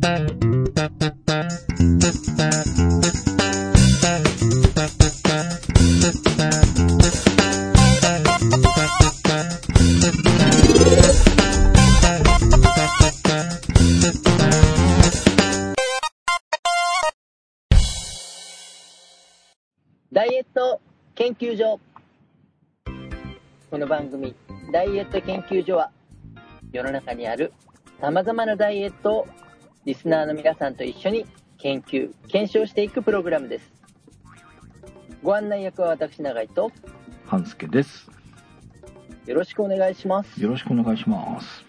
ダイエット研究所。この番組ダイエット研究所は世の中にある様々なダイエットをリスナーの皆さんと一緒に研究検証していくプログラムですご案内役は私永井と半助です。よろしくお願いしますよろしくお願いします。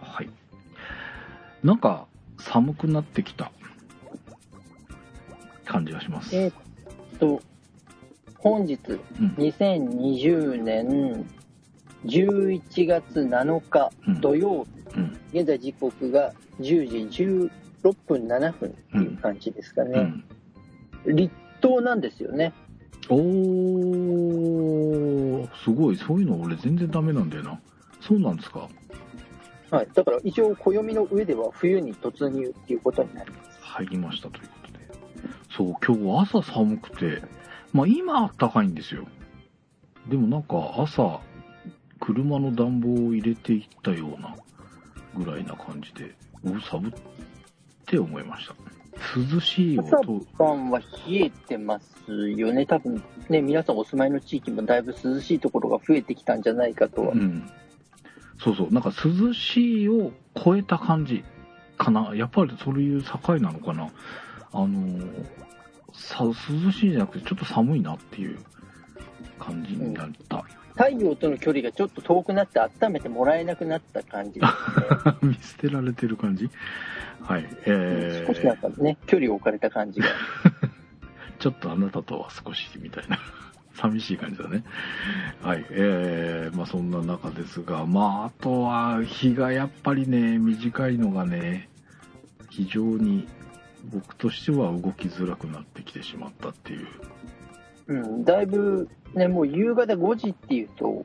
はい。なんか寒くなってきた感じがします。えーっと本日うん。2020年11月7日うん土曜日、うん。現在時刻が10時16分7分っていう感じですかね、うん。立冬なんですよねおー、すごい。そういうの俺全然ダメなんだよな。そうなんですか？はいだから一応暦の上では冬に突入っていうことになります入りましたということで。そう、今日朝寒くて、まあ今あったかいんですよ。でもなんか朝、車の暖房を入れていったようなぐらいな感じで、う寒って思いました。涼しい朝音、晩は冷えてますよね多分ね皆さんお住まいの地域もだいぶ涼しいところが増えてきたんじゃないかとは、うん。そうそう、なんか涼しいを超えた感じかな。やっぱりそういう境なのかな。あのーさ、涼しいじゃなくてちょっと寒いなっていう感じになった。太陽との距離がちょっと遠くなって温めてもらえなくなった感じですね 見捨てられてる感じ？はい。え少しなんー、かね距離を置かれた感じが ちょっとあなたとは少しみたいな。寂しい感じだね。はい。えー、まあそんな中ですが、まああとは日がやっぱりね、短いのがね、非常に僕としては動きづらくなってきてしまったっていう。うんだいぶねもう夕方5時っていうと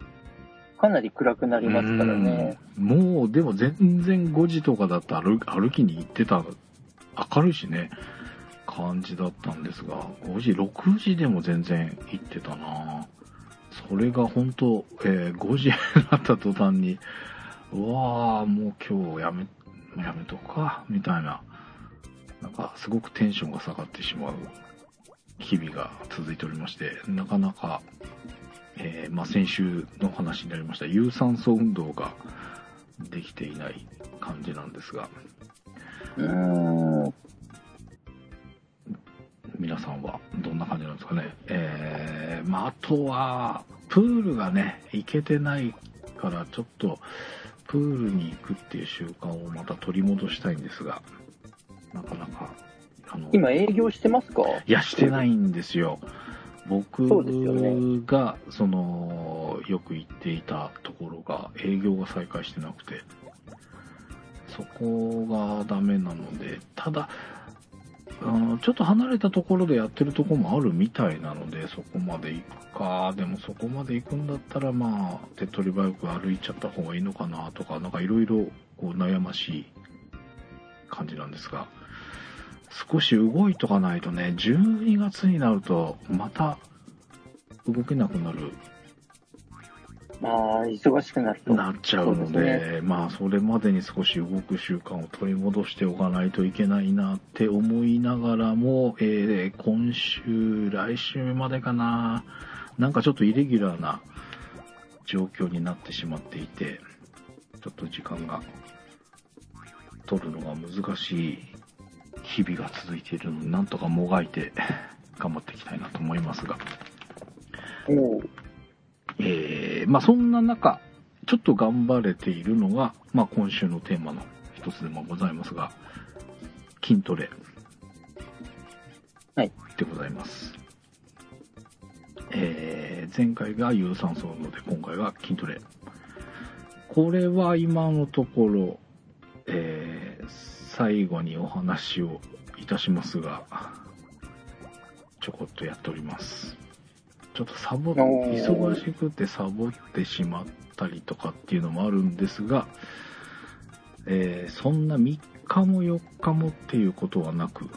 かなり暗くなりますからね。うもうでも全然5時とかだったら歩歩きに行ってた明るいしね感じだったんですが5時6時でも全然行ってたな。それが本当、えー5時になった途端にうわーもう今日やめやめとくかみたいな。なんかすごくテンションが下がってしまう。日々が続いておりましてなかなかえーまあ、先週の話になりました有酸素運動ができていない感じなんですがうー。ん皆さんはどんな感じなんですかね、えーまあ、あとはプールがね行けてないからちょっとプールに行くっていう習慣をまた取り戻したいんですがなかなか今営業してますか？いや、してないんですよ。僕が、その、よく行っていたところが、営業が再開してなくて、そこがダメなので、ただ、うんちょっと離れたところでやってるところもあるみたいなので、そこまで行くか、でもそこまで行くんだったら、まあ、手っ取り早く歩いちゃった方がいいのかなとか、なんかいろいろ悩ましい感じなんですが、少し動いとかないとね、12月になると、また動けなくなる、まあ忙しくなると。なっちゃうので、ですまあ、それまでに少し動く習慣を取り戻しておかないといけないなって思いながらも、えー今週、来週までかな、なんかちょっとイレギュラーな状況になってしまっていて、ちょっと時間が取るのが難しい日々が続いているので、なんとかもがいて頑張っていきたいなと思いますが、えーまあそんな中、ちょっと頑張れているのが、まあ今週のテーマの一つでもございますが、筋トレ。はい。でございます。えー前回が有酸素運動で、今回が筋トレ。これは今のところ、えー最後にお話をいたしますが、ちょこっとやっております。ちょっとサボ忙しくてサボってしまったりとかっていうのもあるんですが、えーそんな3日も4日もっていうことはなく、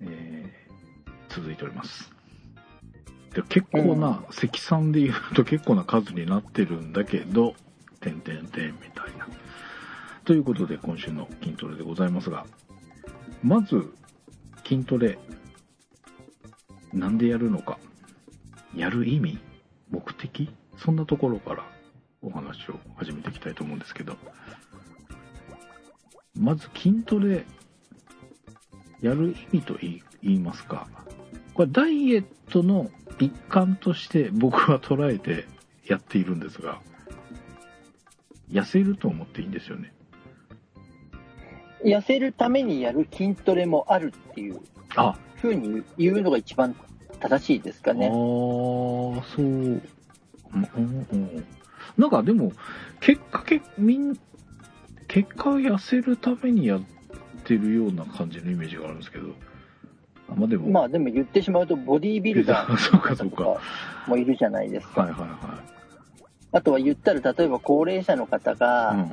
えー続いております。で結構な、積算で言うと結構な数になってるんだけど、てんてんてんみたいな。ということで今週の筋トレでございますが、まず筋トレ、なんでやるのか、やる意味、目的、そんなところからお話を始めていきたいと思うんですけど、まず筋トレ、やる意味と言いいますか、これダイエットの一環として僕は捉えてやっているんですが、痩せると思っていいんですよね。痩せるためにやる筋トレもあるっていうあ、ふうに言うのが一番正しいですかああね。ー、そう。うんうんうんなんかでも、結果け、みん、結果痩せるためにやってるような感じのイメージがあるんですけど。あまあでも、まあでも言ってしまうとボディービルダー そうかそうか。はもいるじゃないですか。いはいはあとは言ったら例えば高齢者の方が、い。うん。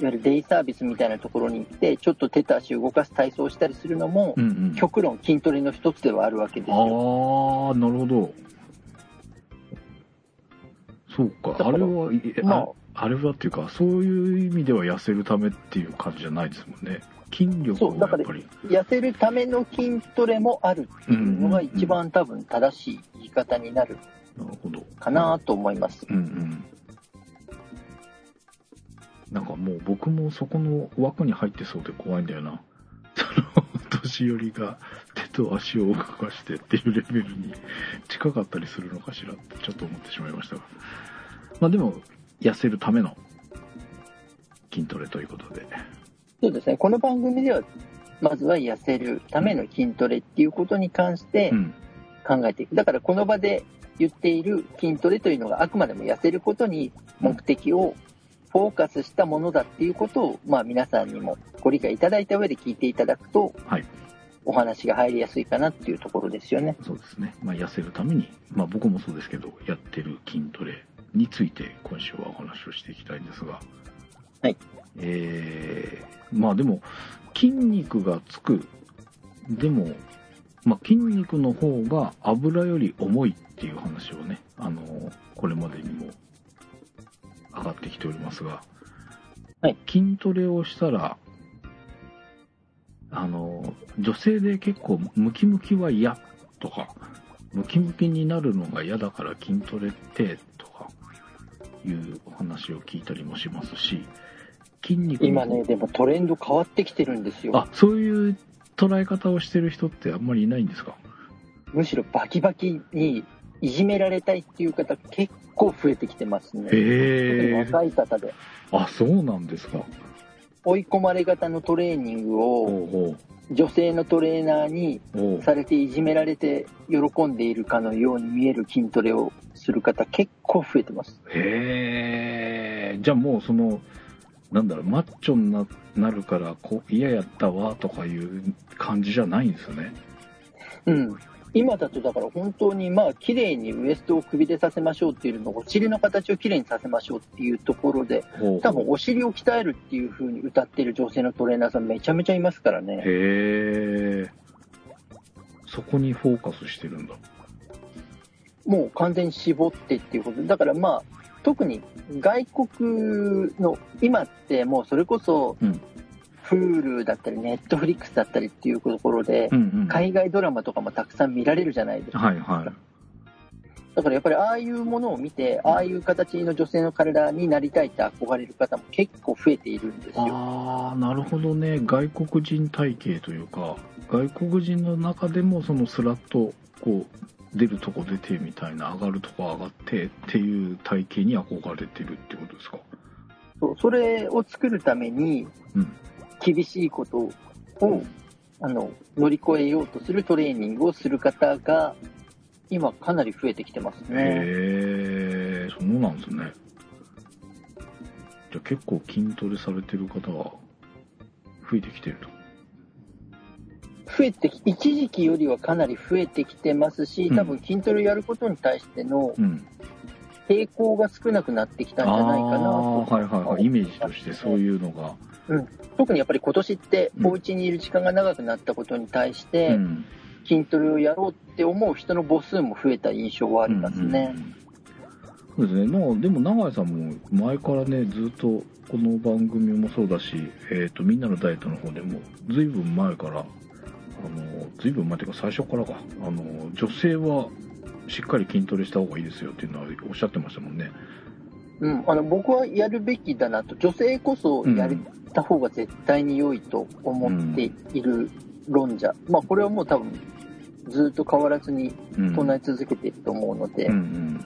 いわゆるデイサービスみたいなところに行ってちょっと手と足を動かす体操をしたりするのも、うんうん。極論筋トレの一つではあるわけですよ。ああ、なるほど。そうかあれは、いまあああれはっていうか、そういう意味では痩せるためっていう感じじゃないですもんね。筋力をやっぱり。痩せるための筋トレもあるっていうのが一番多分正しい言い方になる。かなと思います。うんうん。なんかもう僕もそこの枠に入ってそうで怖いんだよな。その年寄りが手と足を動かしてっていうレベルに近かったりするのかしらってちょっと思ってしまいましたが。まあでも、痩せるための筋トレということで。そうですね。この番組では、まずは痩せるための筋トレっていうことに関してうん。考えていく。だからこの場で言っている筋トレというのがあくまでも痩せることに目的をフォーカスしたものだっていうことを、まあ皆さんにもご理解いただいた上で聞いていただくと、はい。お話が入りやすいかなっていうところですよね。そうですね。まあ痩せるために、まあ僕もそうですけど、やってる筋トレについて今週はお話をしていきたいんですが。はい。えー、まあでも、筋肉がつく。でも、まあ筋肉の方が油より重いっていう話をね、あの、これまでにも上がってきておりますが、はい。筋トレをしたら、あの、女性で結構ムキムキは嫌とか、ムキムキになるのが嫌だから筋トレってとかいうお話を聞いたりもしますし、筋肉の今ね、でもトレンド変わってきてるんですよ。あ、そういう捉え方をしてる人ってあんまりいないんですか？むしろバキバキにいじめられたいっていう方結構増えてきてますね。え。若い方で。あ、そうなんですか。追い込まれ型のトレーニングを女性のトレーナーにされていじめられて喜んでいるかのように見える筋トレをする方結構増えてます。へえ。じゃあもうその、なんだろう、マッチョにななるからこう嫌やったわとかいう感じじゃないんですよね。うん。今だとだから本当にまあ綺麗にウエストをくびれさせましょうっていうのをお尻の形を綺麗にさせましょうっていうところで多分お尻を鍛えるっていう風に歌ってる女性のトレーナーさんめちゃめちゃいますからね。へえ。そこにフォーカスしてるんだ。もう完全に絞ってっていうことだからまあ特に外国の今ってもうそれこそうん Hulu だったり Netflix だったりっていうところでうんうん。海外ドラマとかもたくさん見られるじゃないですかはいはい。だからやっぱりああいうものを見てああいう形の女性の体になりたいって憧れる方も結構増えているんですよああ、なるほどね。外国人体型というか、外国人の中でもそのスラッとこう出るとこ出てみたいな、上がるとこ上がってっていう体型に憧れてるってことですか？そうそれを作るためにうん。厳しいことをあの乗り越えようとするトレーニングをする方が今かなり増えてきてますね。へえ、そうなんですね。じゃあ結構筋トレされてる方は増えてきてると。増えてき、一時期よりはかなり増えてきてますし、うん多分筋トレやることに対してのうん。抵抗が少なくなってきたんじゃないかなと。あーはいはいはい。イメージとしてそういうのが。特にやっぱり今年ってうん。お家にいる時間が長くなったことに対して、うん。筋トレをやろうって思う人の母数も増えた印象はありますね。うんうんそうですね。まあ、でも長井さんも前からね、ずっとこの番組もそうだし、えっ、と、みんなのダイエットの方でも、ずいぶん前から、あの、ずいぶん前というか最初からか、あの、女性はしっかり筋トレした方がいいですよっていうのはおっしゃってましたもんね。うん、あの僕はやるべきだなと、女性こそやった方が絶対に良いと思っている論者、まあこれはもう多分ずっと変わらずにうん。唱え続けていると思うので、うんうん。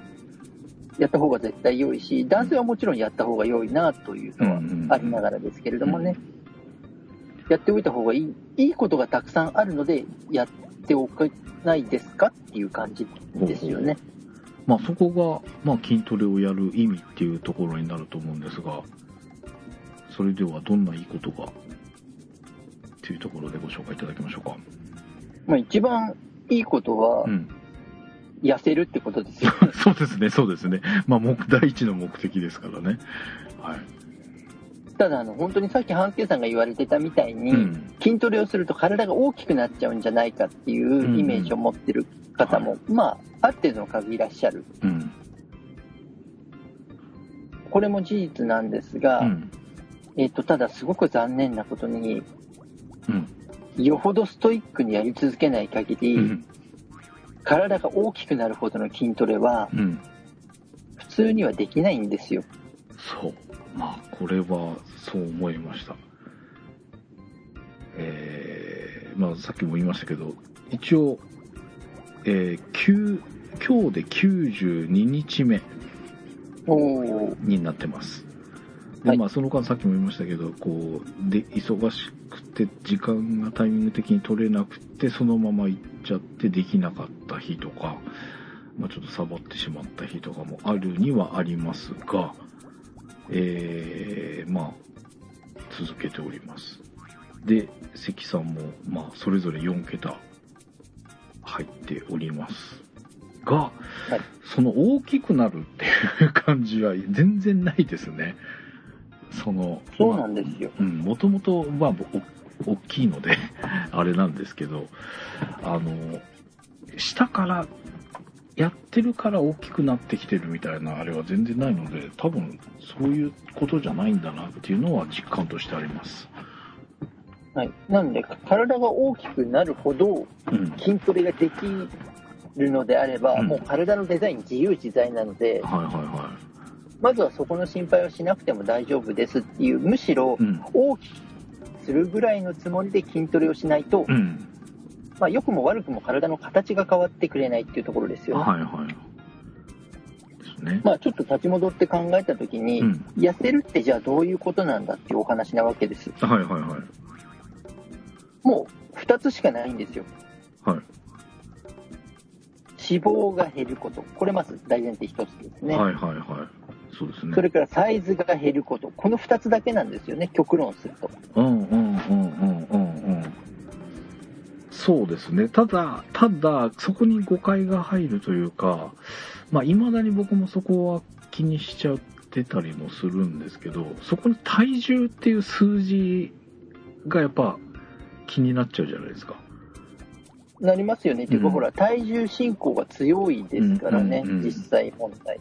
やった方が絶対良いし、男性はもちろんやった方が良いなというのはうんうんありながらですけれどもね、やっておいた方がいい、いいことがたくさんあるので、やっておかないですかっていう感じですよね。まあそこが、まあ筋トレをやる意味っていうところになると思うんですが、それではどんないいことが、っていうところでご紹介いただきましょうか。まあ一番いいことはう、ん。痩せるってことですよ。そうですね、そうですね。まあ目、第一の目的ですからね。はい。ただあの、本当にさっき半助さんが言われてたみたいに、うん。筋トレをすると体が大きくなっちゃうんじゃないかっていうイメージを持ってる方も、まあ、ある程度の数いらっしゃる。うん。これも事実なんですが、うん。えっ、と、ただすごく残念なことに、うん。よほどストイックにやり続けない限り、うん。体が大きくなるほどの筋トレはうん。普通にはできないんですよ。そう。まあ、これは、そう思いました。えー、まあ、さっきも言いましたけど、一応、えー、9今日で92日目になってます。で、はいまあ、その間さっきも言いましたけど、こう、で、忙しくて、時間がタイミング的に取れなくて、そのまま行っちゃってできなかった日とか、まあ、ちょっとサボってしまった日とかもあるにはありますが、えー、まあ、続けております。で、関さんも、まあ、それぞれ4桁入っております。が、はいその大きくなるっていう感じは全然ないですね。その、そうなんですよ。うん、もともと、まあ、お大きいので、あれなんですけど、あの、下から、やってるから大きくなってきてるみたいなあれは全然ないので、多分そういうことじゃないんだなっていうのは実感としてあります。はい。なんで、体が大きくなるほどうん。筋トレができるのであれば、うんもう体のデザイン自由自在なので、はいはいはまずはそこの心配をしなくても大丈夫ですっていう、むしろ。大きくするぐらいのつもりで筋トレをしないと、うん。まあ良くも悪くも体の形が変わってくれないっていうところですよね。はいはい。まあちょっと立ち戻って考えたときに、うん。痩せるってじゃあどういうことなんだっていうお話なわけです。はいはいはい。もう2つしかないんですよ。はい。脂肪が減ること。これまず大前提1つですね。はいはいはい。そうですね。それからサイズが減ること。この2つだけなんですよね、極論すると。うんうんうんうんうんうん。そうですね。ただ、ただ、そこに誤解が入るというか、まあ、未だに僕もそこは気にしちゃってたりもするんですけど、そこに体重っていう数字がやっぱ気になっちゃうじゃないですか。なりますよね。っていうか、うんほら、体重進行が強いですからね、うんうんうん実際問題。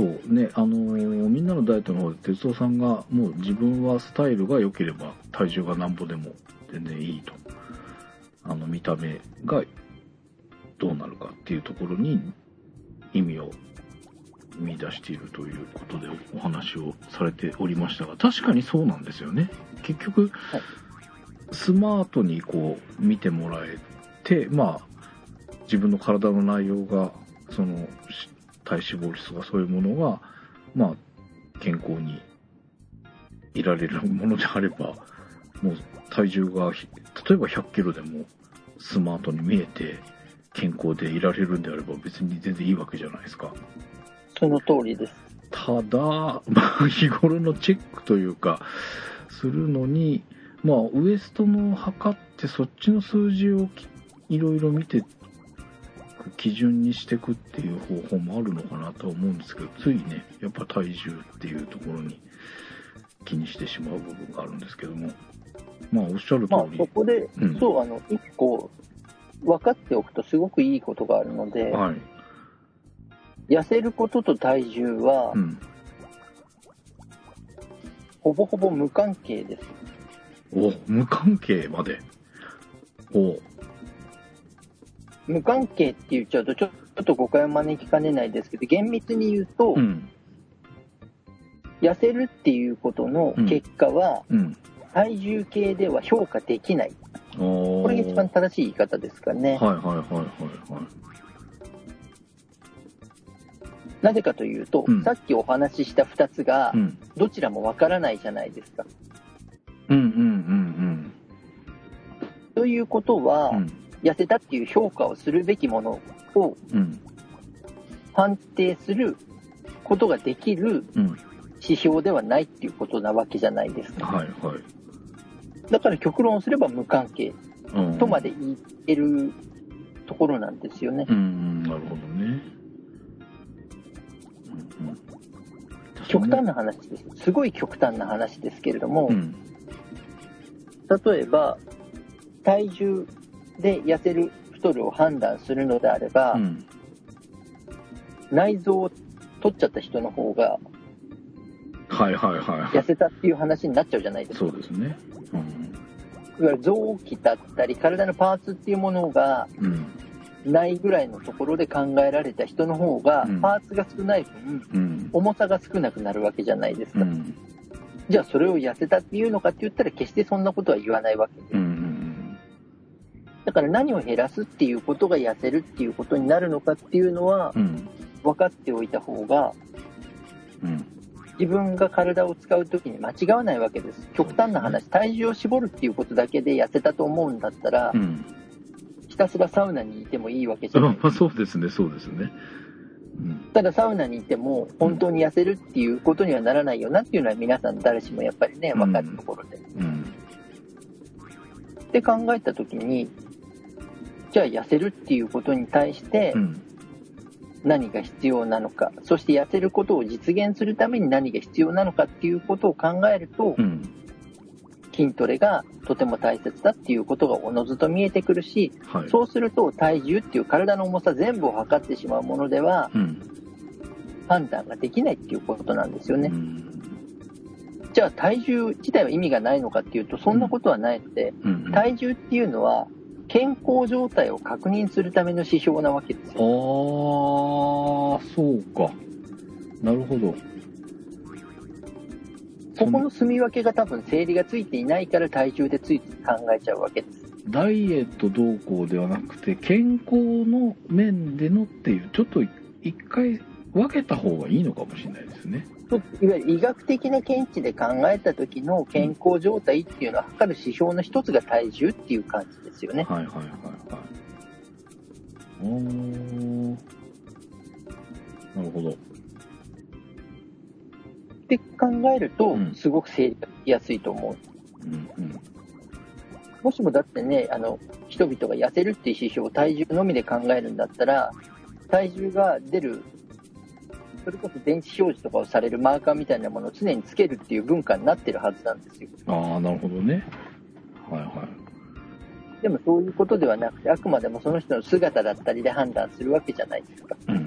そうね、あのーみんなのダイエットの方で哲夫さんがもう自分はスタイルが良ければ体重がなんぼでも全然いいと。あの見た目がどうなるかっていうところに意味を見出しているということでお話をされておりましたが、確かにそうなんですよね。結局、はいスマートにこう見てもらえて、まあ、自分の体の内容が、その、し体脂肪率とかそういうものが、まあ、健康にいられるものであれば、もう体重がひ、例えば100キロでもスマートに見えて、健康でいられるんであれば別に全然いいわけじゃないですか。その通りです。ただ、まあ、日頃のチェックというか、するのに、まあ、ウエストの測って、そっちの数字をきいろいろ見て基準にしていくっていう方法もあるのかなとは思うんですけど、ついね、やっぱ体重っていうところに気にしてしまう部分があるんですけども、まあおっしゃる通まあり、そこで、うんそう、あの、一個、分かっておくとすごくいいことがあるので、はい。痩せることと体重はう、ん。ほぼほぼ無関係です。お、無関係まで。お無関係って言っちゃうと、ちょっと誤解を招きかねないですけど、厳密に言うと、うん。痩せるっていうことの結果は、うん。体重計では評価できない。おこれが一番正しい言い方ですかね。はいはいはいはいはい。なぜかというと、うんさっきお話しした2つがう、ん。どちらもわからないじゃないですか。うんうんうんということは、うん。うん。痩せたっていう評価をするべきものをうん。判定することができるうん。指標ではないっていうことなわけじゃないですか。はいはい。だから極論すれば無関係うんとまで言えるところなんですよね。うんうん、なるほどね。うんうん、極端な話です。すごい極端な話ですけれども、うん。例えば、体重で痩せる、太るを判断するのであれば、うん。内臓を取っちゃった人の方がはいはいはいは痩せたっていう話になっちゃうじゃないでい。すか。そうですね。うん。いわゆる臓器だったり、体のパーツっていうものがうん。ないぐらいのところで考えられた人の方が、うんパーツが少ない分、うん。重さが少なくなるわけじゃないですか。うん。じゃあそれを痩せたっていうのかって言ったら決してそんなことは言わないわけで。うん。うん。だから何を減らすっていうことが痩せるっていうことになるのかっていうのはうん。分かっておいた方がうん。自分が体を使う時に間違わないわけです。極端な話、体重を絞るっていうことだけで痩せたと思うんだったらう、ん。ひたすらサウナにいてもいいわけじゃない。まあそうですね、そうですね。うん。ただサウナにいても本当に痩せるっていうことにはならないよなっていうのは皆さん誰しもやっぱりね、分かるところで。うん。って考えた時に、じゃあ痩せるっていうことに対してうん。何が必要なのか、そして痩せることを実現するために何が必要なのかっていうことを考えるとう、ん。筋トレがとても大切だっていうことがおのずと見えてくるし、はい。そうすると体重っていう体の重さ全部を測ってしまうものではうん。判断ができないっていうことなんですよね。うん。じゃあ体重自体は意味がないのかっていうとそんなことはないので、うん。体重っていうのは健康状態を確認するための指標なわけですあよ。あ、そうか。なるほど。ここの住み分けが多分整理がついていないから体重でついつい考えちゃうわけです。ダイエット動向ではなくて、健康の面でのっていう、ちょっと一回分けた方がいいのかもしれないですね。といわゆる医学的な見地で考えた時の健康状態っていうのは測る指標の一つが体重っていう感じですよね。はいはいはいはい。おー。なるほど。って考えるとうん、すごく整理やすいと思う。うんうん。もしもだってね、あの、人々が痩せるっていう指標を体重のみで考えるんだったら、体重が出る、それこそ電子表示とかをされるマーカーみたいなものを常につけるっていう文化になってるはずなんですよ。ああ、なるほどね。はいはでもそういうことではなくて、あくまでもその人の姿だったりで判断するわけじゃないですか。い。うん。っ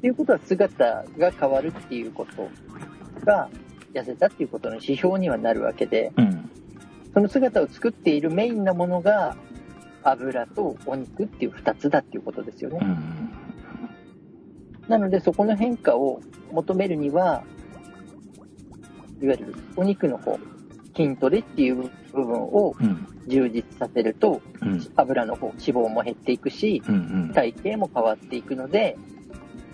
ていうことは姿が変わるっていうことが痩せたっていうことの指標にはなるわけで、うん。その姿を作っているメインなものが油とお肉っていう2つだっていうことですよね。うん。なのでそこの変化を求めるには、いわゆるお肉の方、筋トレっていう部分をうん。充実させると、うん。油の方、脂肪も減っていくし、うん。うん。体型も変わっていくので、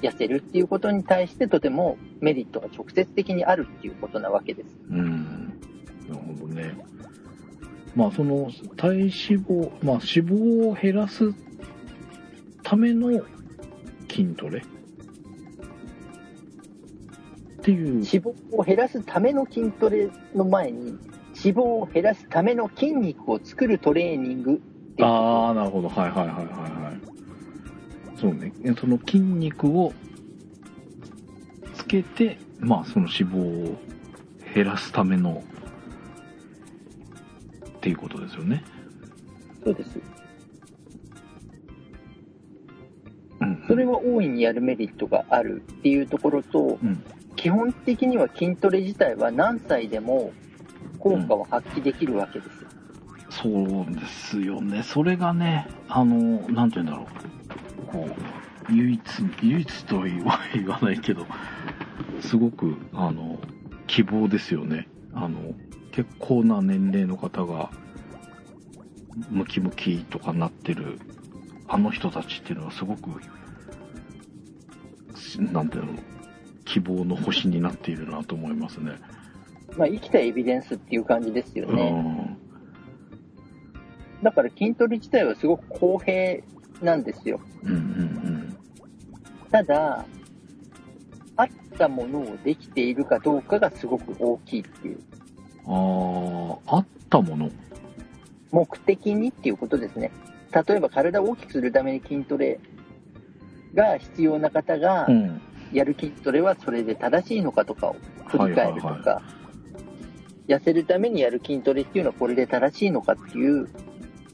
痩せるっていうことに対してとてもメリットが直接的にあるっていうことなわけです。うん。なるほどね。まあ、その、体脂肪、まあ、脂肪を減らすための筋トレっていう。脂肪を減らすための筋トレの前に、脂肪を減らすための筋肉を作るトレーニングっていうああ、なるほど。はいはいはいはいはい。そうね。その筋肉をつけて、まあその脂肪を減らすためのっていうことですよね。そうです。うん。それは大いにやるメリットがあるっていうところと、うん。基本的には筋トレ自体は何歳でも効果を発揮できるわけですよ。そうですよね。それがね、あの、なんて言うんだろう。こう、唯一、唯一とは言わないけど、すごく、あの、希望ですよね。あの、結構な年齢の方が、ムキムキとかなってる、あの人たちっていうのはすごく、しなんていうの、希望の星になっているなと思いますね。まあ、生きたエビデンスっていう感じですようね。ん。だから筋トレ自体はすごく公平なんですよ。うんうんただ、あったものをできているかどうかがすごく大きいっていう。うん。ああ、あったもの？目的にっていうことですね。例えば体を大きくするために筋トレが必要な方がん。やる筋トレはそれで正しいのかとかを振り返るとか、はいはい痩せるためにやる筋トレっていうのはこれで正しいのかっていう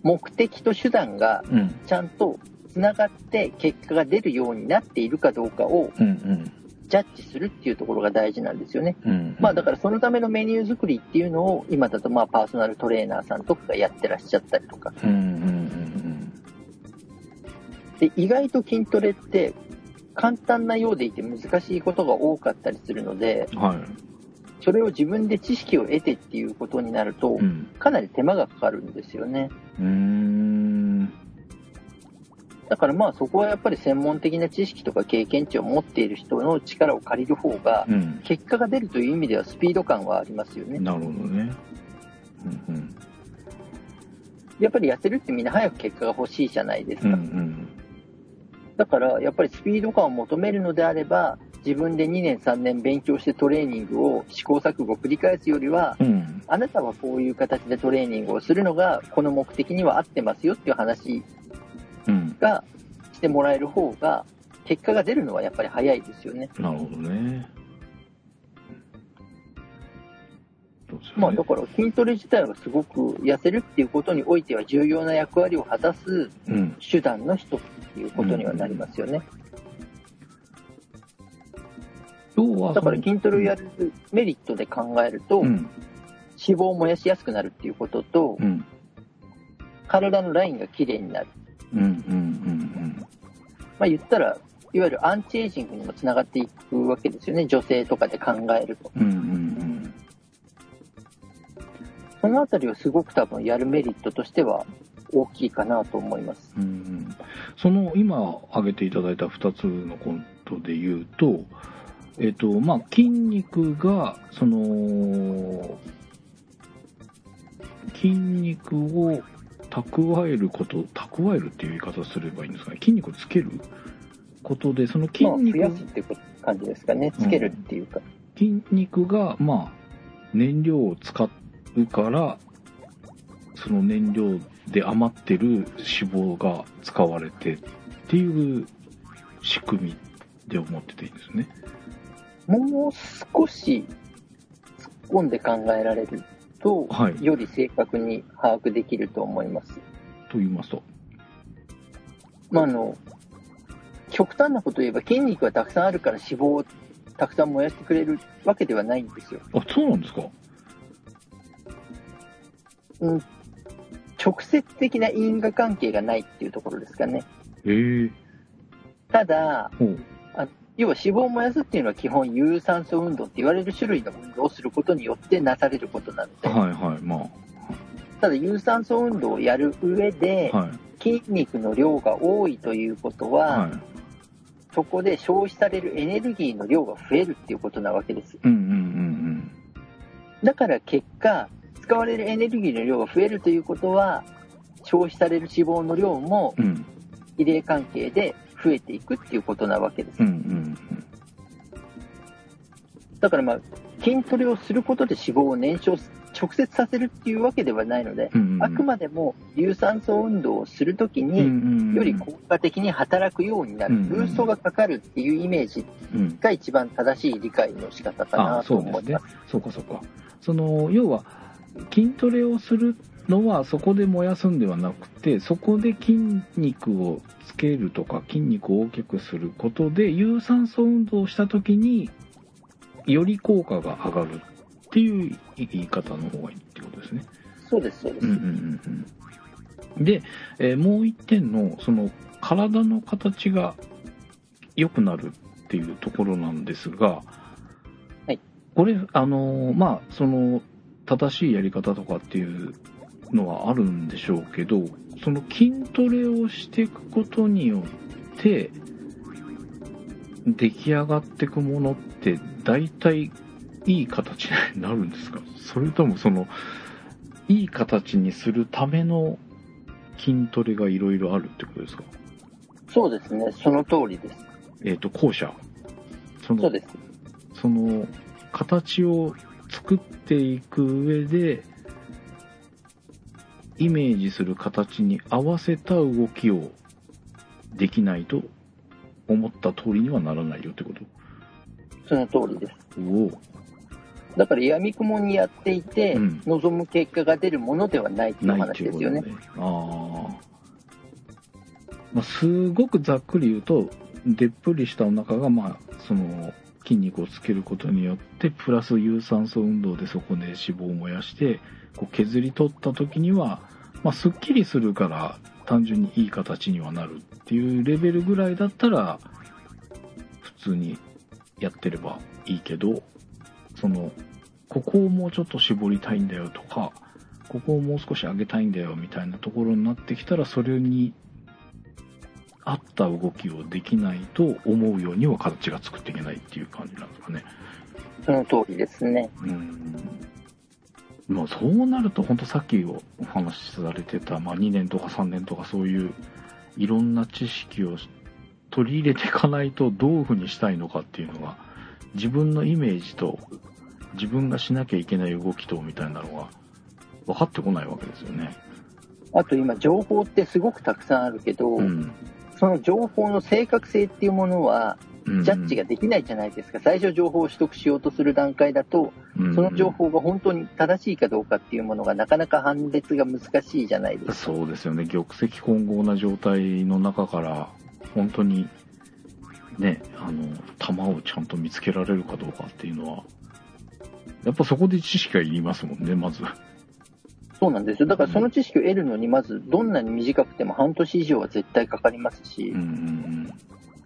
目的と手段がうん。ちゃんとつながって結果が出るようになっているかどうかをうんうん。ジャッジするっていうところが大事なんですよね。うん。まあだからそのためのメニュー作りっていうのを今だとまあパーソナルトレーナーさんとかがやってらっしゃったりとか。うんうんうんで、意外と筋トレって簡単なようでいて難しいことが多かったりするので、うん。はい。それを自分で知識を得てっていうことになるとう、ん。かなり手間がかかるんですよね。うーん。だからまあそこはやっぱり専門的な知識とか経験値を持っている人の力を借りる方が、うん。結果が出るという意味ではスピード感はありますよね。なるほどね。うんうん。やっぱり痩せるってみんな早く結果が欲しいじゃないですうんうか。ん。だからやっぱりスピード感を求めるのであれば、自分で2年3年勉強してトレーニングを試行錯誤繰り返すよりは、うん。あなたはこういう形でトレーニングをするのが、この目的には合ってますよっていう話うん。がしてもらえる方が、結果が出るのはやっぱり早いですよね。なるほどね。まあだから筋トレ自体はすごく痩せるっていうことにおいては重要な役割を果たすうん。手段の一ついうことにはなりますよね。だから筋トレをやるメリットで考えると、うん。脂肪を燃やしやすくなるっていうことと、うん。体のラインが綺麗になる。うん。うん。うん。まあ言ったら、いわゆるアンチエイジングにもつながっていくわけですよね。女性とかで考えると。うん。うん。うん。そのあたりはすごく多分やるメリットとしては大きいかなと思います。うんうんその今挙げていただいた2つのことで言うと、えっ、と、まあ、筋肉が、その、筋肉を蓄えること、蓄えるっていう言い方すればいいんですかね。筋肉をつけることで、その筋まあ増肉、やすって感じですかね。つけるっていうか。筋肉が、まあ、燃料を使うから、その燃料で余ってる脂肪が使われてっていう仕組みで思ってていいんですね。もう少し突っ込んで考えられると、はいより正確に把握できると思います。と言いますと。まあ、あの、極端なこと言えば筋肉がたくさんあるから脂肪をたくさん燃やしてくれるわけではないんですよ。あ、そうなんですかうん、直接的な因果関係がないっていうところですかね。ええただ、ほう。要は脂肪を燃やすっていうのは基本有酸素運動って言われる種類の運動をすることによってなされることなので、はいはい、まただ有酸素運動をやる上であ。はい。筋肉の量が多いということは、はい。そこで消費されるエネルギーの量が増えるっていうことなわけです。うんうんうんだから結果、使われるエネルギーの量が増えるということは、消費される脂肪の量もうん。うん。比例関係で増えていくっていうことなわけですうん。うんだだからまあ、筋トレをすることで脂肪を燃焼し直接させるっていうわけではないので、うんうんあくまでも有酸素運動をするときうんうに、んうんより効果的に働くようになる、うんうんブーストがかかるっていうイメージうんが一番正しい理解の仕方かあなとそうですね思います。。そうかそうか。その、要は、筋トレをするのはそこで燃やすんではなくて、そこで筋肉をつけるとか、筋肉を大きくすることで、有酸素運動をした時に、より効果が上がるっていう言い方の方がいいってことですね。そうです、そうです。うんうんうんうん。で、えーもう一点の、その、体の形が良くなるっていうところなんですが、はい。これ、あのーまあ、その、正しいやり方とかっていうのはあるんでしょうけど、その筋トレをしていくことによって、出来上がっていくものって、大体いい形になるんですか？それともその、いい形にするための筋トレがいろいろあるってことですか？そうですね、その通りです。えっ、と、後者。そのそうです。その形を作っていく上でイメージする形に合わせた動きをできないと思った通りにはならないよってこと？その通りです。だから、闇雲にやっていて、うん。望む結果が出るものではないっていう話ですよね。ああ、まあ、すごくざっくり言うとでっぷりしたお腹がまあその筋肉をつけることによってプラス有酸素運動でそこで脂肪を燃やしてこう削り取った時には、まあ、すっきりするから単純にいい形にはなるっていうレベルぐらいだったら普通にやってればいいけどそのここをもうちょっと絞りたいんだよとかここをもう少し上げたいんだよみたいなところになってきたらそれに合った動きをできないと思うようには形が作っていけないっていう感じなんですかね。その通りですね。うんまあそうなると本当さっきお話しされてた、まあ、2年とか3年とかそういういろんな知識を取り入れていかないとどういうふうにしたいのかっていうのが自分のイメージと自分がしなきゃいけない動きとみたいなのが分かってこないわけですよね。あと今、情報ってすごくたくさんあるけど、うんその情報の正確性っていうものは、うんジャッジができないじゃないですか。最初情報を取得しようとする段階だと、その情報が本当に正しいかどうかっていうものがなかなか判別が難しいじゃないですか。そうですよね玉石混合な状態の中から本当にねあの球をちゃんと見つけられるかどうかっていうのはやっぱそこで知識がいりますもんねまずそうなんですよ。だからその知識を得るのに、まずどんなに短くても半年以上は絶対かかりますし、うんうん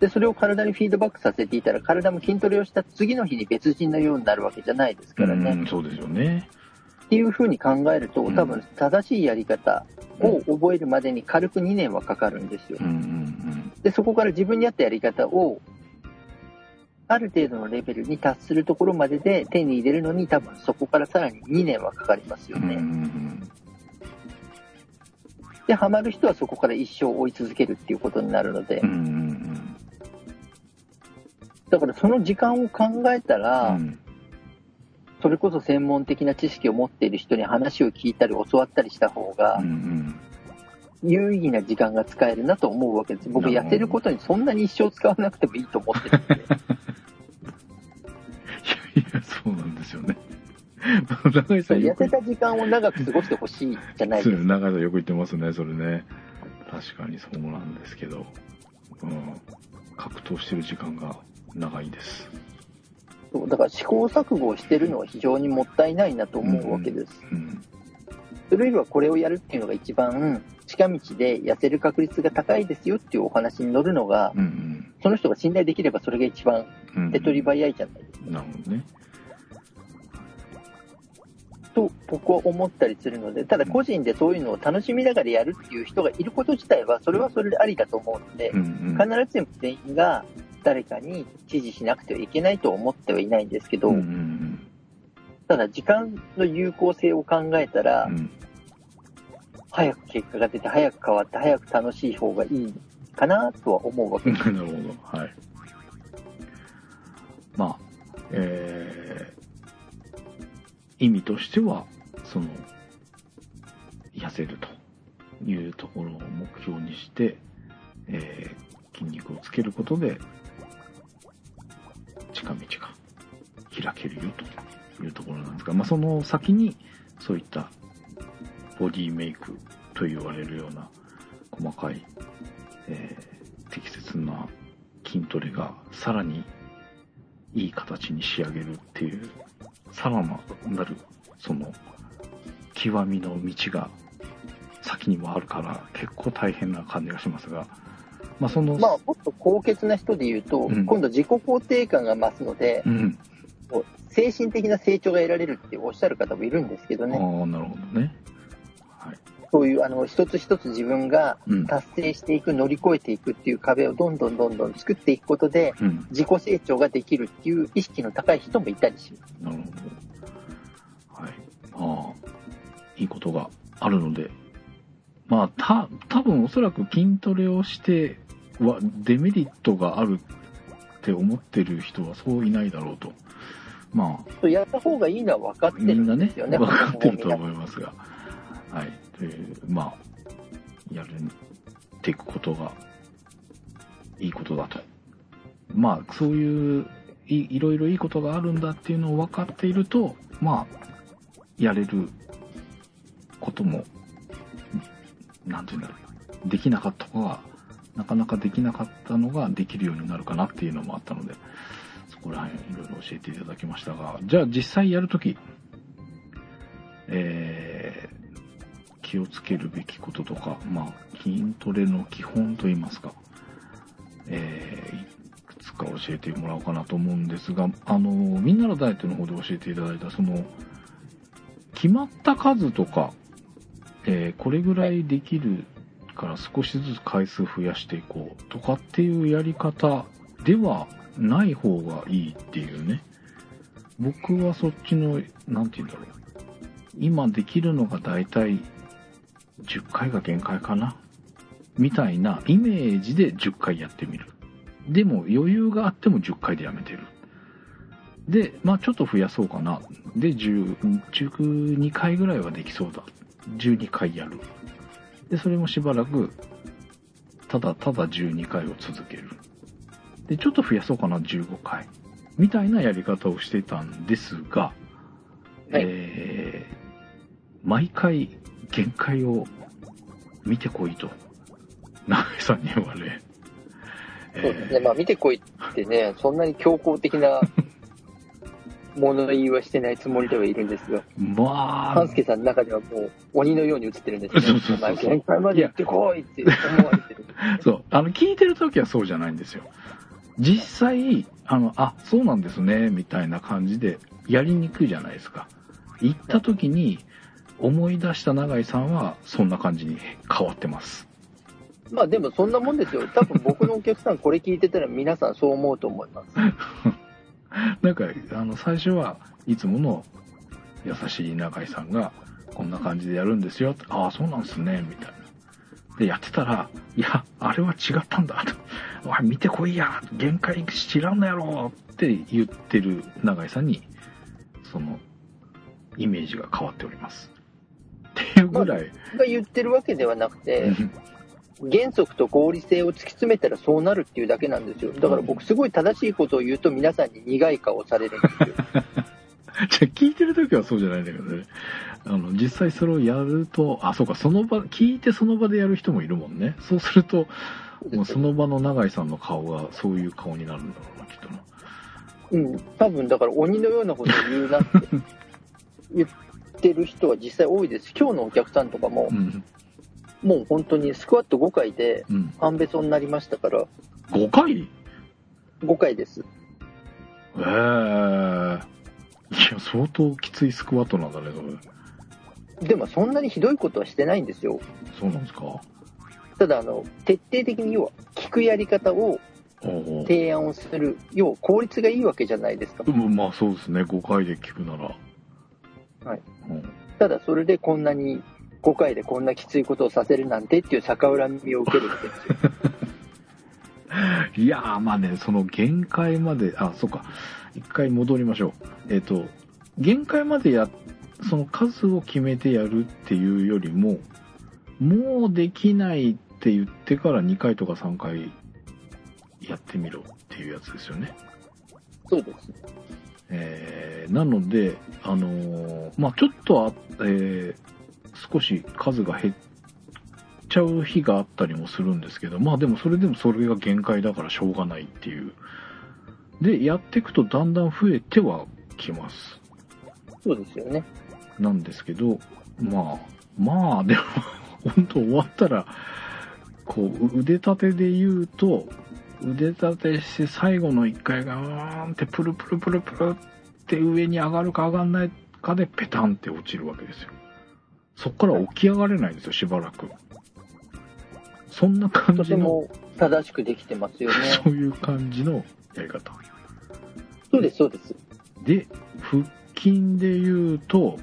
で、それを体にフィードバックさせていたら、体も筋トレをした次の日に別人のようになるわけじゃないですうんからね。うんそうですよねっていうふうに考えると、うん多分正しいやり方を覚えるまでに軽く2年はかかるんですようん。うんで、そこから自分に合ったやり方を、ある程度のレベルに達するところまでで手に入れるのに、多分そこからさらに2年はかかりますようんうんうね。んで、ハマる人はそこから一生追い続けるっていうことになるのでうんう、んだからその時間を考えたうら、んそれこそ専門的な知識を持っている人に話を聞いたり教わったりした方が有意義な時間が使えるなと思うわけです。僕、痩せることにそんなに一生使わなくてもいいと思ってるんで。いやそうなんですよね。長井さん痩せた時間を長く過ごしてほしいじゃないですか。長井さんよく言ってますねそれね。確かにそうなんですけど、うん、格闘してる時間が長いです。そうだから試行錯誤をしてるのは非常にもったいないなと思うわけです。うんそれよりはこれをやるっていうのが一番近道で痩せる確率が高いですよっていうお話に乗るのが、うんその人が信頼できればそれが一番うん。うん手っ取り早いじゃないですか。なるほどね。と僕は思ったりするので、ただ個人でそういうのを楽しみながらやるっていう人がいること自体は、それはそれでありだと思うのでう、ん必ずしも全員が誰かに指示しなくてはいけないと思ってはいないんですけどうんう、んただ時間の有効性を考えたらうんう、ん。早く結果が出て、早く変わって、早く楽しい方がいいかなとは思うわけです。なるほどはいまあえー意味としてはその、痩せるというところを目標にして、えー筋肉をつけることで、近道が開けるよというところなんですが、まあ、その先に、そういったボディメイクと言われるような細かい、えー適切な筋トレがさらにいい形に仕上げるっていう、さらなる、その、極みの道が先にもあるから、結構大変な感じがしますが、まあ、その、まあ、もっと高潔な人で言うと、うん今度自己肯定感が増すので、うん。精神的な成長が得られるっておっしゃる方もいるんですけどああね、ー、なるほどね。はい。そういうあの一つ一つ自分がうん。達成していく、乗り越えていくっていう壁をどんどんどんどん作っていくことで、うん。自己成長ができるっていう意識の高い人もいたりします。なるほど。はい。ああ、いいことがあるので、まあ、た、多分おそらく筋トレをしては、デメリットがあるって思ってる人はそういないだろうと。まあ、やった方がいいのは分かってるみんなんねで、すよね。分かってると思いますが、はい。という、まあ、やっていくことが、いいことだと。まあ、そういうい、いろいろいいことがあるんだっていうのを分かっていると、まあ、やれることも、なんていうんだろう。できなかった子が、なかなかできなかったのができるようになるかなっていうのもあったので、そこら辺いろいろ教えていただきましたが、じゃあ実際やるとき、えー気をつけるべきこととか、まあ、筋トレの基本といいますか、えーいくつか教えてもらおうかなと思うんですが、あの、みんなのダイエットの方で教えていただいた、その、決まった数とか、えーこれぐらいできるから少しずつ回数増やしていこうとかっていうやり方ではない方がいいっていうね。僕はそっちの、なんて言うんだろう。今できるのが大体10回が限界かな？みたいなイメージで10回やってみる。でも余裕があっても10回でやめてる。で、まあちょっと増やそうかな。で、10 12回ぐらいはできそうだ。12回やる。で、それもしばらく、ただただ12回を続ける。で、ちょっと増やそうかな、15回。みたいなやり方をしていたんですが、はいえー毎回限界を見てこいと、長井さんに言われ、そうですね。まあ見てこいってね、そんなに強硬的な 物言いはしてないつもりではいるんですよ。まあ半、助さんの中ではもう鬼のように映ってるんですよ、ね。そうそうそうお前限界まで行ってこいって思われてる。そう、あの、聞いてるときはそうじゃないんですよ。実際、あの、あ、そうなんですね、みたいな感じで、やりにくいじゃないですか。行ったときに、思い出した永井さんは、そんな感じに変わってます。まあでもそんなもんですよ。多分僕のお客さんこれ聞いてたら皆さんそう思うと思います。なんか、あの、最初はいつもの優しい永井さんが、こんな感じでやるんですよ。ああ、そうなんですね、みたいな。で、やってたら、いや、あれは違ったんだ、と。おい、見てこいや、限界知らんのやろ、って言ってる永井さんに、その、イメージが変わっております。っていうぐらい、が言ってるわけではなくて、うん原則と合理性を突き詰めたらそうなるっていうだけなんですよ。だから僕すごい正しいことを言うと皆さんに苦い顔をされるんですよ。じゃあ聞いてる時はそうじゃないんだけどね。あの、実際それをやると、あ、そうか、その場、聞いてその場でやる人もいるもんね。そうすると、もうその場の永井さんの顔がそういう顔になるんだろうな、きっとな。うん、多分だから鬼のようなことを言うなって言っ てる人は実際多いです。今日のお客さんとかもう、ん。もう本当にスクワット5回でうん。半べそになりましたから、5回？え5回です。えいや、相当きついスクワットなんだね、それ。でもそんなにひどいことはしてないんですよ。そうなんですか？ただあの、徹底的に要は聞くやり方を。提案をする、要は効率がいいわけじゃないですか。うんまあそうですね、5回で聞くなら。はい。うんただそれでこんなに5回でこんなきついことをさせるなんてっていう逆恨みを受けるわけですよ。いやー、まあね、その限界まで、あ、そうか。一回戻りましょう。えっ、と、限界までやっその数を決めてやるっていうよりももうできないって言ってから2回とか3回やってみろっていうやつですよね。そうです。えーなので、あのーまあちょっとあ、えー少し数が減っちゃう日があったりもするんですけど、まあでもそれでもそれが限界だからしょうがないっていう。で、やっていくとだんだん増えてはきます。そうですよね。なんですけど、まあ、まあでも、本当終わったら、こう、腕立てで言うと、腕立てして最後の一回が、うーんってプルプルプルプルって上に上がるか上がんないかでペタンって落ちるわけですよ。そっから起き上がれないんですよ、しばらく。そんな感じの、とても正しくできてますよね。そういう感じのやり方。そうです、そうです。で、腹筋で言うと、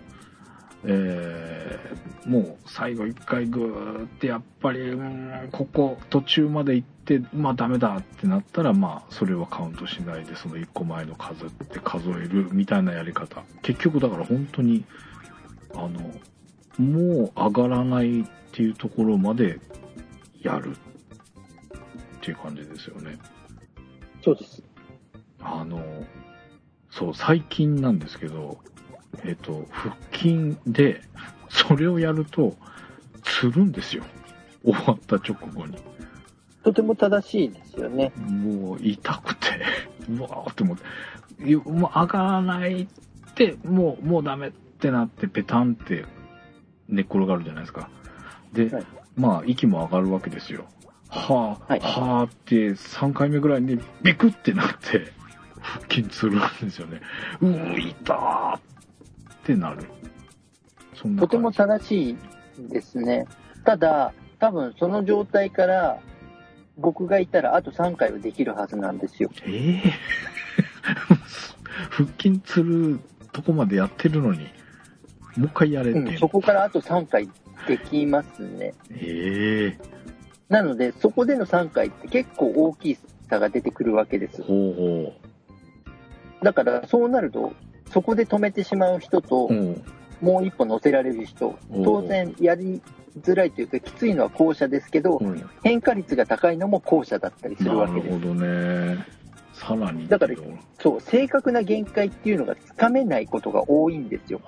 えーもう最後一回グーってやっぱり、うーんここ途中まで行って、まあダメだってなったら、まあそれはカウントしないで、その一個前の数って数えるみたいなやり方。結局だから本当に、あの、もう上がらないっていうところまでやるっていう感じですよね。そうです。あの、そう、最近なんですけど、えっ、と、腹筋で、それをやると、つるんですよ。終わった直後に。とても正しいですよね。もう痛くて、うわーって思って、もう上がらないって、もう、もうダメってなって、ペタンって寝っ転がるじゃないですか。で、はいまあ、息も上がるわけですよ。はあ、はいはあって、3回目ぐらいにビクってなって、腹筋つるんですよね。うー、痛ーってなる。とても感正しいですね。ただ、多分その状態から、僕がいたらあと3回はできるはずなんですよ。じ。え え腹筋つるとこまでやってるのに、もう一回やれっていううん、そこからあと3回できますね。ええなので、そこでの3回って結構大きさが出てくるわけです。ほうほだから、そうなると、そこで止めてしまう人とう。、うん。もう一歩乗せられる人、当然やりづらいというか、きついのは後者ですけど、うん変化率が高いのも後者だったりするわけです。なるほどね。さらに。だからそう、正確な限界っていうのがつかめないことが多いんですよ。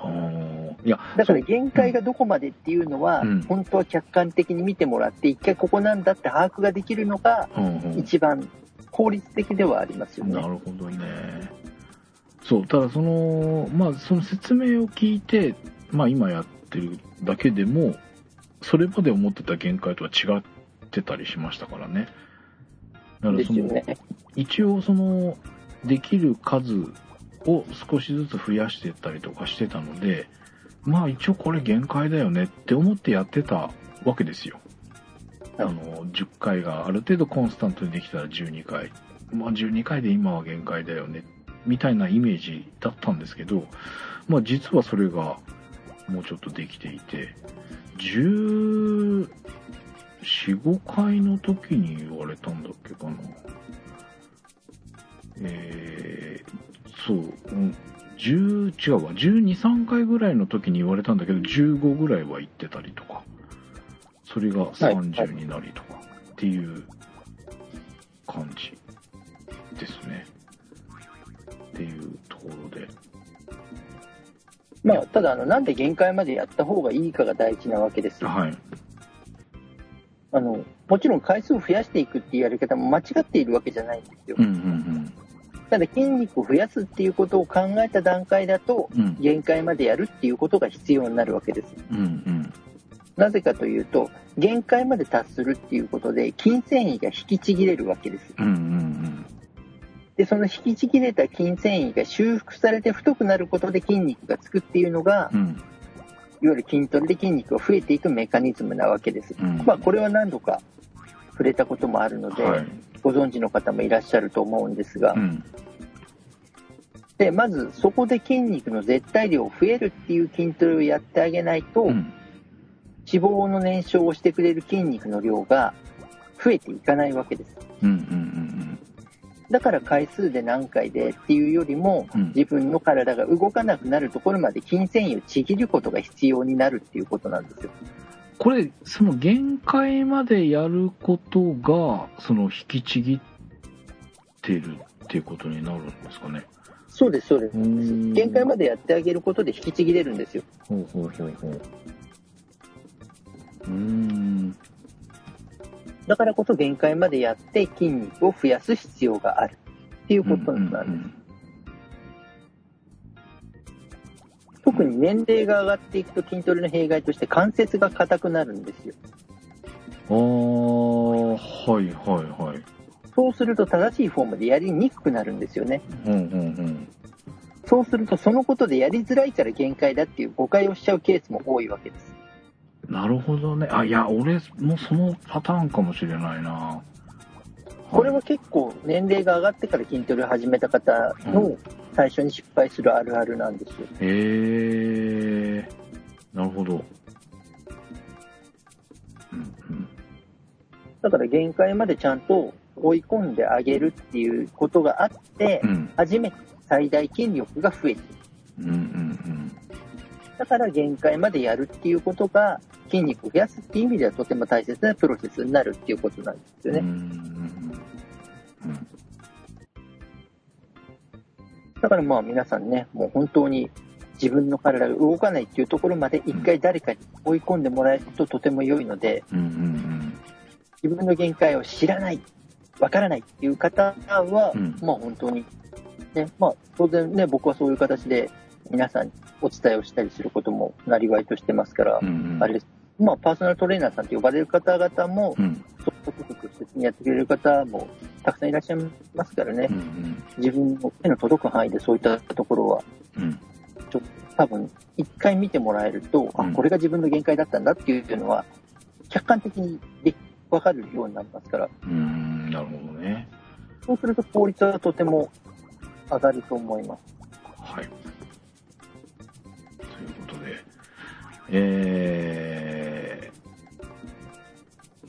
いや、だから限界がどこまでっていうのは、うん本当は客観的に見てもらって、一回ここなんだって把握ができるのが、一番効率的ではありますよね。なるほどね。そう、ただその、まあその説明を聞いて、まあ今やってるだけでも、それまで思ってた限界とは違ってたりしましたからね。だからその、ね。一応その、できる数を少しずつ増やしていったりとかしてたので、まあ一応これ限界だよねって思ってやってたわけですよ。あはいの、10回がある程度コンスタントにできたら12回。まあ12回で今は限界だよね。みたいなイメージだったんですけど、まあ実はそれがもうちょっとできていて、14、5回の時に言われたんだっけかな。えー、そう、うん、10、違うわ、12、3回ぐらいの時に言われたんだけど、15ぐらいは言ってたりとか、それが30になりとかっていう感じですね。っていうところで。まあ、ただあの、なんで限界までやった方がいいかが大事なわけですよ。はい。あの、もちろん回数を増やしていくっていうやり方も間違っているわけじゃないんですようん。うんただ筋肉を増やすっていうことを考えた段階だと、うん。うん。限界までやるっていうことが必要になるわけです。うんうん。なぜかというと、限界まで達するっていうことで、筋繊維が引きちぎれるわけです。うんうんで、その引きちぎれた筋繊維が修復されて太くなることで筋肉がつくっていうのがう、ん。いわゆる筋トレで筋肉が増えていくメカニズムなわけです。うん。まあ、これは何度か触れたこともあるので、はい。ご存知の方もいらっしゃると思うんですがう、ん。で、まずそこで筋肉の絶対量増えるっていう筋トレをやってあげないと、うん。脂肪の燃焼をしてくれる筋肉の量が増えていかないわけです。うんうんうんだから回数で何回でっていうよりも、うん自分の体が動かなくなるところまで筋繊維をちぎることが必要になるっていうことなんですよ。これ、その限界までやることが、その引きちぎってるっていうことになるんですかね。そうです、そうです。限限界までやってあげることで引きちぎれるんですよ。ほうほうほうほう。うーん。だからこそ限界までやって筋肉を増やす必要があるっていうことなんです。うん特に年齢が上がっていくと筋トレの弊害として関節が硬くなるんですよ。ああ、はいはいはい。そうすると正しいフォームでやりにくくなるんですよね。うんうんうん。そうするとそのことでやりづらいから限界だっていう誤解をしちゃうケースも多いわけです。なるほどね。あ、いや、俺もそのパターンかもしれないな。これは結構年齢が上がってから筋トレを始めた方の最初に失敗するあるあるなんですよ。へえー、なるほど。うんだから限界までちゃんと追い込んであげるっていうことがあってう、ん。初めて最大筋力が増えていく。うんうんうんだから限界までやるっていうことが筋肉を増やすっていう意味ではとても大切なプロセスになるっていうことなんですよね。だからまあ皆さんね、もう本当に自分の体が動かないっていうところまで一回誰かに追い込んでもらえるととても良いので、自分の限界を知らない、わからないっていう方は、うんまあ本当に、ね、まあ当然ね、僕はそういう形で皆さんにお伝えをしたりすることもなりわいとしてますからうん。う、んうんあれです。まあパーソナルトレーナーさんと呼ばれる方々も、うん。そことを説明やってくれる方もたくさんいらっしゃいますからね。う、ん自分の手の届く範囲でそういったところは、うん。多分一回見てもらえると、うん。あ、これが自分の限界だったんだっていうのは、客観的にで分かるようになりますから、うんなるほどね。そうすると効率はとても上がると思います。はい。ということで、えー、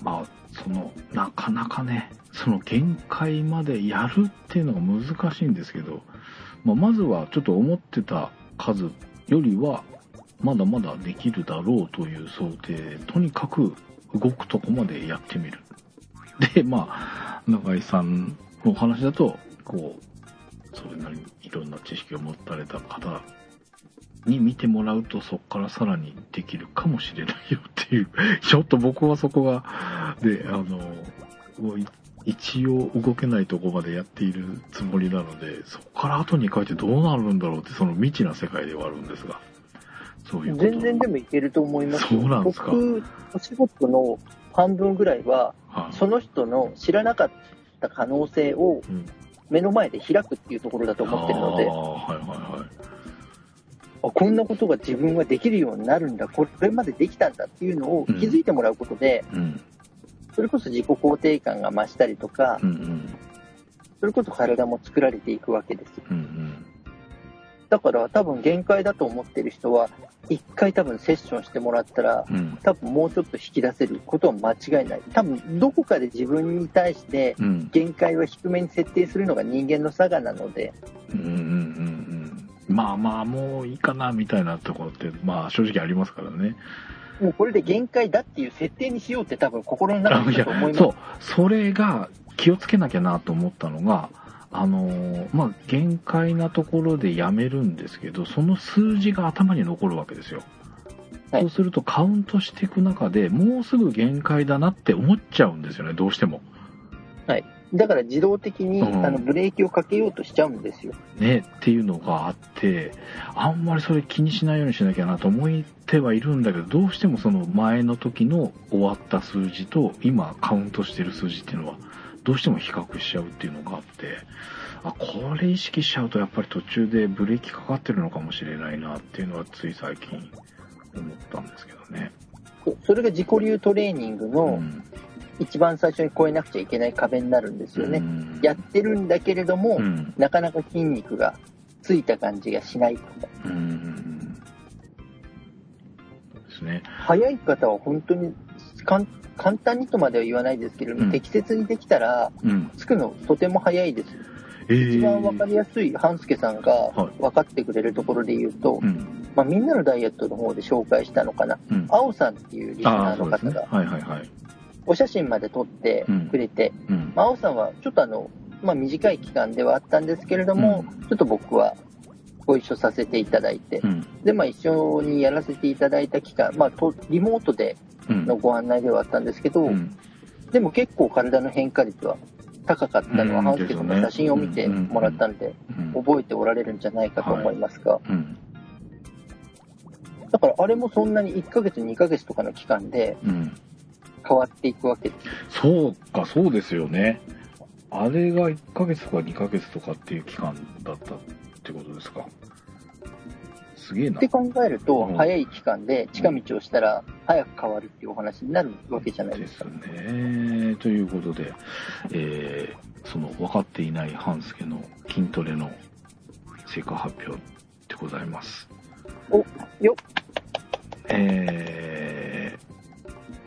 まあ、その、なかなかね、その限界までやるっていうのが難しいんですけど、まあ、まずはちょっと思ってた数よりは、まだまだできるだろうという想定、とにかく動くとこまでやってみる。で、まあ、中井さんのお話だと、こう、それなりにいろんな知識を持たれた方に見てもらうとそこからさらにできるかもしれないよっていう。ちょっと僕はそこがであの一応動けないとこまでやっているつもりなのでそこから後に書いてどうなるんだろうってその未知な世界ではあるんですが。そういう全然でもいけると思いますそうなんですか。僕、お仕事の半分ぐらいは、はい。その人の知らなかった可能性をうん。目の前で開くっていうところだと思ってるので、あーはいはいはい。あこんなことが自分はできるようになるんだ、これまでできたんだっていうのを気づいてもらうことで、うん。それこそ自己肯定感が増したりとかう、んうん。それこそ体も作られていくわけですよ。うんうん。だから多分限界だと思ってる人は、一回多分セッションしてもらったら、うん。多分もうちょっと引き出せることは間違いない。多分どこかで自分に対してうん。限界は低めに設定するのが人間の差がなので、うんうんうんうんまあまあもういいかなみたいなところってまあ正直ありますからね。もうこれで限界だっていう設定にしようって多分心の中だと思います。そうそれが気をつけなきゃなと思ったのがあのーまあ限界なところでやめるんですけどその数字が頭に残るわけですよ、はい。そうするとカウントしていく中でもうすぐ限界だなって思っちゃうんですよねどうしてもだから自動的に、うんあのブレーキをかけようとしちゃうんですよ。ねっていうのがあってあんまりそれ気にしないようにしなきゃなと思ってはいるんだけどどうしてもその前の時の終わった数字と今カウントしてる数字っていうのはどうしても比較しちゃうっていうのがあってあこれ意識しちゃうとやっぱり途中でブレーキかかってるのかもしれないなっていうのはつい最近思ったんですけどね。それが自己流トレーニングうのん一番最初に超えなくちゃいけない壁になるんですよね。うんやってるんだけれども、うんなかなか筋肉がついた感じがしないですね。早い方は本当に簡簡単にとまでは言わないですけれども、うん適切にできたら、うん。つくのとても早いです。えー、一番わかりやすい、半助さんがはい分かってくれるところで言うと、うん。まあ、みんなのダイエットの方で紹介したのかな。うん。青さんっていうリスナー。の方が、はいはいはい。お写真まで撮ってくれて、うん。まあ、青さんはちょっとあの、まあ、短い期間ではあったんですけれども、ちょっと僕はご一緒させていただいてう、ん。で、まあ、一緒にやらせていただいた期間、まあ、とリモートでうん。のご案内ではあったんですけど、うん。でも結構体の変化率は高かったのは、うん半助さんの写真を見てもらったんで、うん。覚えておられるんじゃないかと思いますが、うん。だからあれもそんなに1ヶ月、2ヶ月とかの期間でうん。変わっていくわけです。そうか、そうですよね。あれが1ヶ月とか2ヶ月とかっていう期間だったってことですか。すげえなって。考えるとう、ん早い期間で近道をしたら早く変わるっていうお話になるわけじゃないでですか。ね。ということで、えー、その分かっていない半助の筋トレの成果発表でございます。およえー、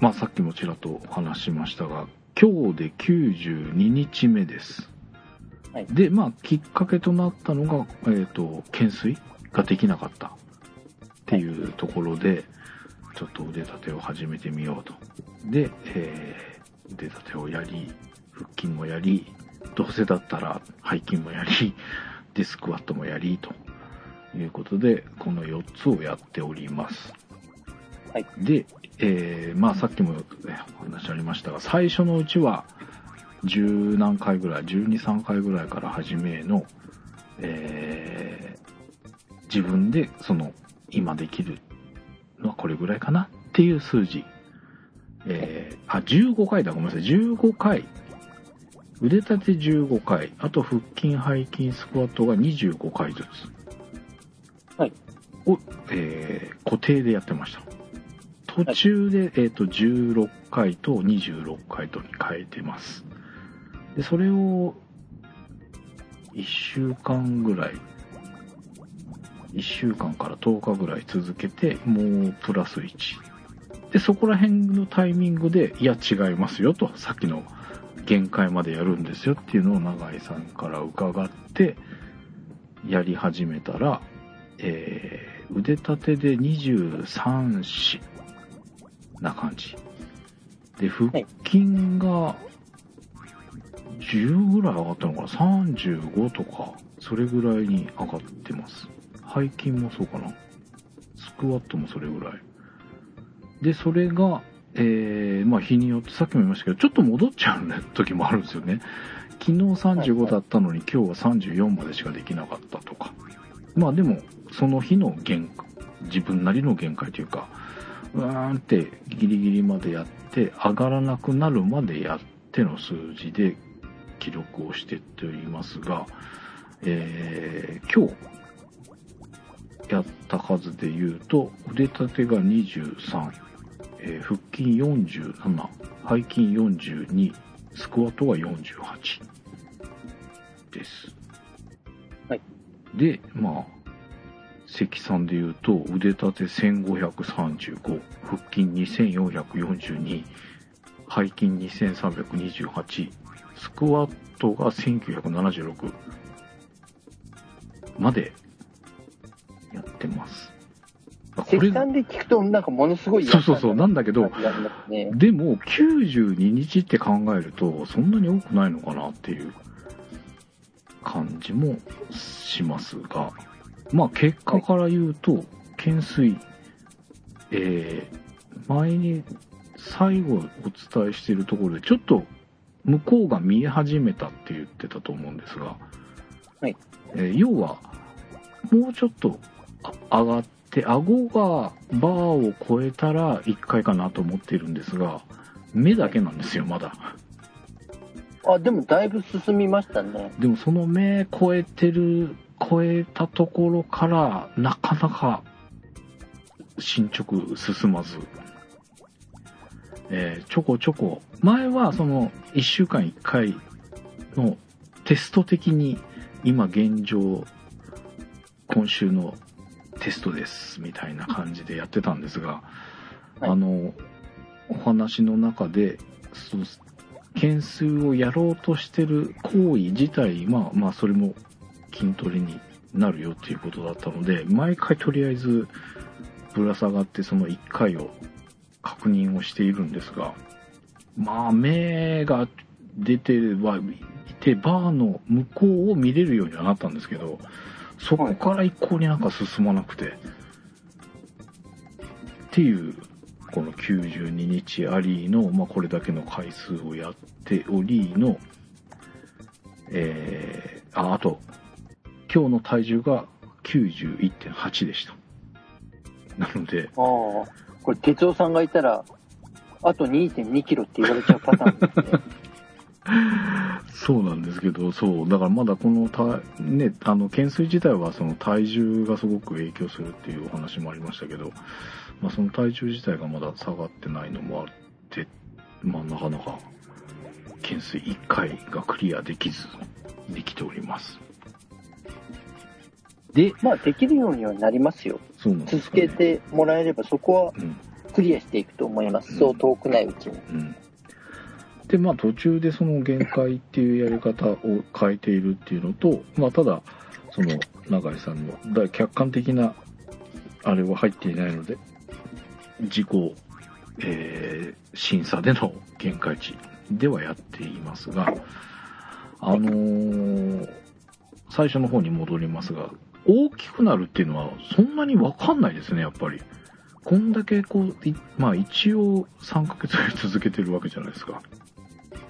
まあさっきもちらっとお話ししましたが、今日で92日目です。はいで、まあきっかけとなったのが、えっ、と、懸垂ができなかったっていうところで、ちょっと腕立てを始めてみようと。で、えー腕立てをやり、腹筋もやり、どうせだったら背筋もやり、で、スクワットもやり、ということで、この4つをやっております。はい。で、えーまあさっきもねお話ありましたが、最初のうちは、十何回ぐらい、12、3回ぐらいから始めの、えー自分でその今できるのはこれぐらいかなっていう数字。えーあ、15回だ、ごめんなさい。15回。腕立て15回。あと腹筋、背筋、スクワットが25回ずつ。はい。を、えー固定でやってました。途中で、えっ、と、16回と26回とに変えてます。で、それを、1週間ぐらい、1週間から10日ぐらい続けて、もうプラス1。で、そこら辺のタイミングで、いや、違いますよと、さっきの限界までやるんですよっていうのを永井さんから伺って、やり始めたら、えー腕立てで23、4な感じ。で、腹筋が10ぐらい上がったのかな ?35 とか、それぐらいに上がってます。背筋もそうかな？スクワットもそれぐらい。で、それが、えー、まあ日によって、さっきも言いましたけど、ちょっと戻っちゃう時もあるんですよね。昨日35だったのに今日は34までしかできなかったとか。まあでも、その日の限界、自分なりの限界というか、うーんってギリギリまでやって、上がらなくなるまでやっての数字で記録をしてっておりますが、えー今日やった数で言うと、腕立てが23、えー腹筋47、背筋42、スクワットが48です。はい。で、まあ、積算で言うと、腕立て1535、腹筋2442、背筋2328、スクワットが1976までやってます。積算で聞くと、なんかものすごいそうそうそう、なんだけど、ね。でも92日って考えると、そんなに多くないのかなっていう感じもしますが、まあ結果から言うと、懸垂、えー、前に最後お伝えしているところで、ちょっと向こうが見え始めたって言ってたと思うんですが、はいえー要は、もうちょっとあ上がって、顎がバーを超えたら1回かなと思っているんですが、目だけなんですよ、まだ。あ、でもだいぶ進みましたね。でもその目超えてる、超えたところから、なかなか進捗進まず、えーちょこちょこ、前はその1週間1回のテスト的に今現状、今週のテストですみたいな感じでやってたんですが、はい。あの、お話の中で、その懸垂をやろうとしてる行為自体、まあまあそれも筋トレになるよっていうことだったので、毎回とりあえずぶら下がってその1回を確認をしているんですが、まあ目が出てはいて、バーの向こうを見れるようにはなったんですけど、そこから一向になんか進まなくて、っていう、この92日ありの、まあこれだけの回数をやっておりの、えー、あ、あと、今日の体重が91.8でした。なので、ああ。これ、哲夫さんがいたら、あと2.2キロって言われちゃうパターンですね。そうなんですけど、そう、だからまだこのた、ね、あの、懸垂自体はその体重がすごく影響するっていうお話もありましたけど、まあその体重自体がまだ下がってないのもあって、まあなかなか、懸垂1回がクリアできず、できております。で、まあ、できるようにはなりますよ。そうなんですねけてもらえれば、そこはうん。クリアしていくと思います。うんそう遠くないうちに。うん。で、まあ途中でその限界っていうやり方を変えているっていうのと、まあただ、その永井さんのだ客観的なあれは入っていないので、自己、えー審査での限界値ではやっていますが、あのー最初の方に戻りますが、大きくなるっていうのはそんなにわかんないですね、やっぱり。こんだけこう、いまあ一応3ヶ月続けてるわけじゃないですか。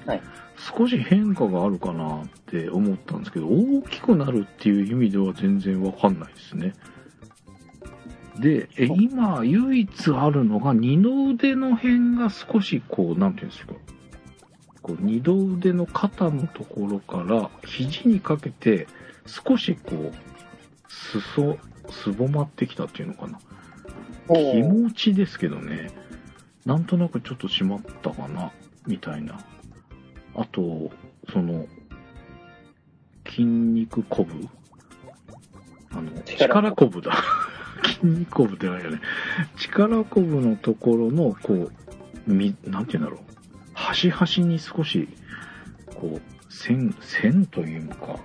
はい。少し変化があるかなって思ったんですけど、大きくなるっていう意味では全然わかんないですね。で、え今唯一あるのが二の腕の辺が少しこう、なんていうんですか。こう二の腕の肩のところから肘にかけて少しこう、裾、すぼまってきたっていうのかな。お気ー持ちですけどね、なんとなくちょっと締まったかな、みたいな。あと、その、筋肉こぶあの、力力こぶだ。筋肉こぶってないよね。力こぶのところの、こう、み、なんて言うんだろう。端々に少し、こう、線、線というか、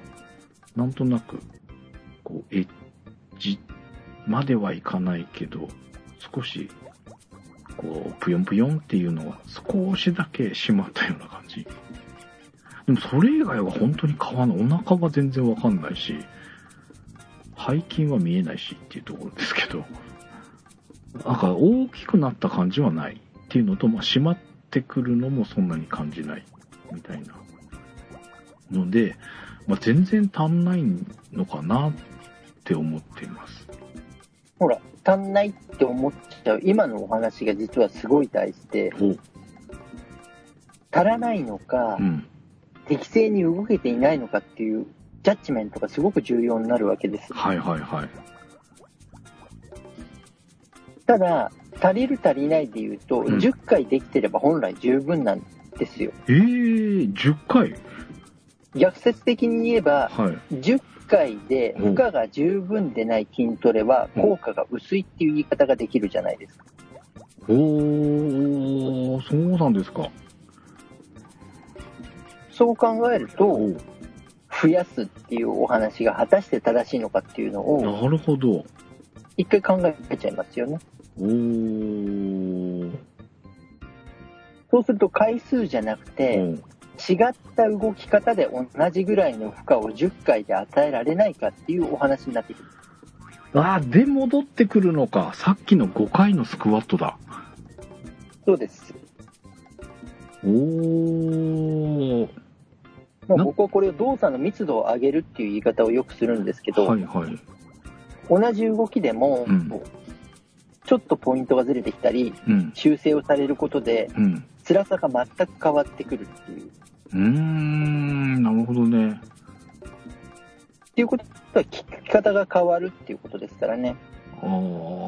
なんとなく、こう、エッジまではいかないけど、少し、こう、ぷよんぷよんっていうのは少しだけ締まったような感じ。でもそれ以外は本当に変わんない。お腹は全然わかんないし、背筋は見えないしっていうところですけど、なんか大きくなった感じはないっていうのと、まあ、締まってくるのもそんなに感じないみたいな。ので、まあ、全然足んないのかなって思っています。ほら、足んないって思っちゃう。今のお話が実はすごい大事で、お足らないのかう、ん。適正に動けていないのかっていうジャッジメントがすごく重要になるわけです。はいはいはい。ただ、足りる足りないで言うと、うん10回できてれば本来十分なんですよ。えー、10回？逆説的に言えば、はい。10回でうん負荷が十分でない筋トレはうん効果が薄いっていう言い方ができるじゃないですか。おー、そうなんですか。そう考えると、お増やすっていうお話が果たして正しいのかっていうのをなるほど。一回考えちゃいますよね。おー。そうすると回数じゃなくて、うん違った動き方で同じぐらいの負荷を10回で与えられないかっていうお話になってくる。あー、で戻ってくるのか。さっきの5回のスクワットだ。そうです。おー。なまあ僕はこれを動作の密度を上げるっていう言い方をよくするんですけど、はいはい。同じ動きでも、うんちょっとポイントがずれてきたり、うん。修正をされることで、うん。辛さが全く変わってくるっていう。うーん、なるほどね。っていうことは、聞き方が変わるっていうことですからね。あ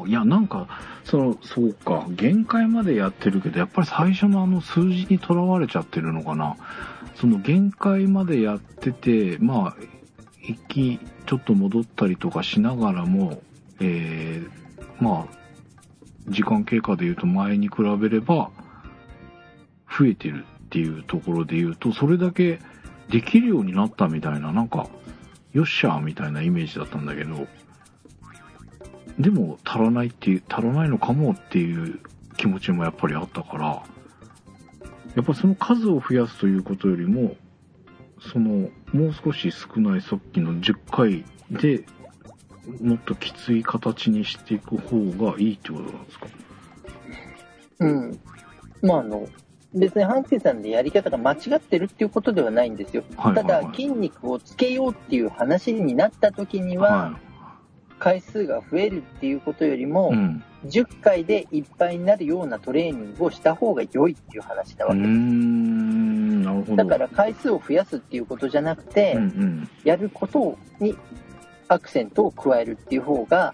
あ、いや、なんか、その、そうか、限界までやってるけど、やっぱり最初のあの数字にとらわれちゃってるのかな。その限界までやってて、まあ、一気、ちょっと戻ったりとかしながらも、えー、まあ、時間経過で言うと前に比べれば、増えてるっていうところで言うと、それだけできるようになったみたいな、なんか、よっしゃーみたいなイメージだったんだけど、でも足らないっていう、足らないのかもっていう気持ちもやっぱりあったから、やっぱその数を増やすということよりも、その、もう少し少ないさっきの10回でもっときつい形にしていく方がいいってことなんですか？うん。まあ、あの、別に半助さんでやり方が間違ってるっていうことではないんですよ。はいはいはいただ、筋肉をつけようっていう話になった時には、回数が増えるっていうことよりも、うん。10回でいっぱいになるようなトレーニングをした方が良いっていう話なわけです。だから回数を増やすっていうことじゃなくて、うんやることにアクセントを加えるっていう方が。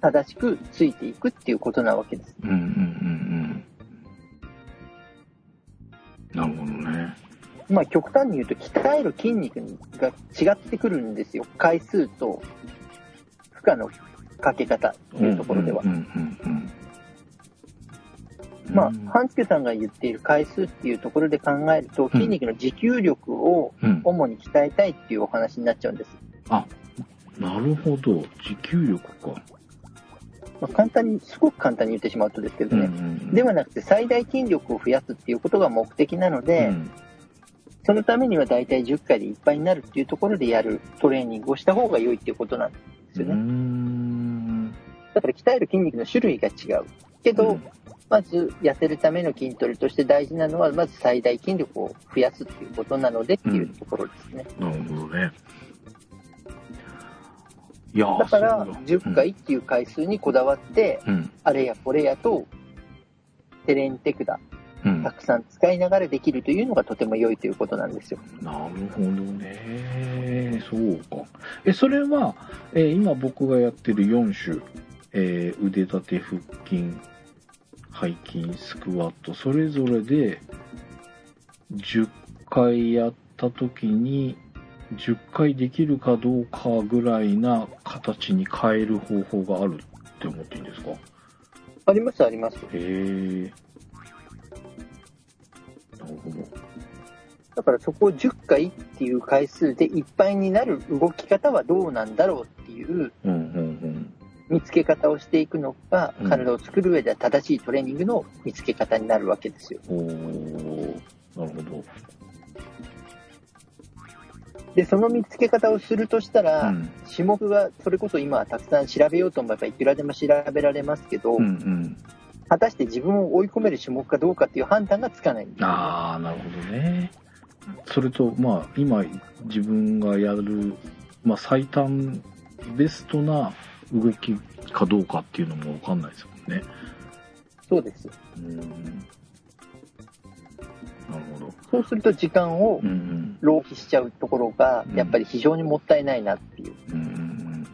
正しくついていくっていうことなわけです。うんうんうんなるほどね。まあ極端に言うと鍛える筋肉が違ってくるんですよ。回数と負荷のかけ方っていうところではう。んうんうんうん。まあうん、半助さんが言っている回数っていうところで考えると、筋肉の持久力をうん。主に鍛えたいっていうお話になっちゃうんです。あ、なるほど。持久力か。まあ、簡単に、すごく簡単に言ってしまうとですけどね。んではなくて最大筋力を増やすっていうことが目的なので、うんそのためには大体10回でいっぱいになるっていうところでやるトレーニングをした方が良いっていうことなんですよね。だから鍛える筋肉の種類が違う。けど、うんまず痩せるための筋トレとして大事なのは、まず最大筋力を増やすっていうことなのでっていうところですね。なるほどね。だから、そうだ10回っていう回数にこだわって、うん。あれやこれやと、テレンテクダ、うん。たくさん使いながらできるというのがとても良いということなんですよ。なるほどね。そうか。え、それは、えー今僕がやってる4種、えー腕立て、腹筋、背筋、スクワット、それぞれで10回やった時に、10回できるかどうかぐらいな形に変える方法があるって思っていいんですか？あります、あります。へえ。なるほど。だからそこを10回っていう回数でいっぱいになる動き方はどうなんだろうっていう見つけ方をしていくのがうん体を作る上では正しいトレーニングの見つけ方になるわけですよ。うん。おー、なるほど。で、その見つけ方をするとしたら、うん種目がそれこそ今はたくさん調べようと思えばいくらでも調べられますけど、うんうん。果たして自分を追い込める種目かどうかっていう判断がつかないんでねああ、なるほどね。それと、まあ、今、自分がやる、まあ、最短、ベストな動きかどうかっていうのもわかんないですもんね。そうです。うん。そうすると時間を。浪費しちゃうところがうんやっぱり非常にもったいないなっていう。うん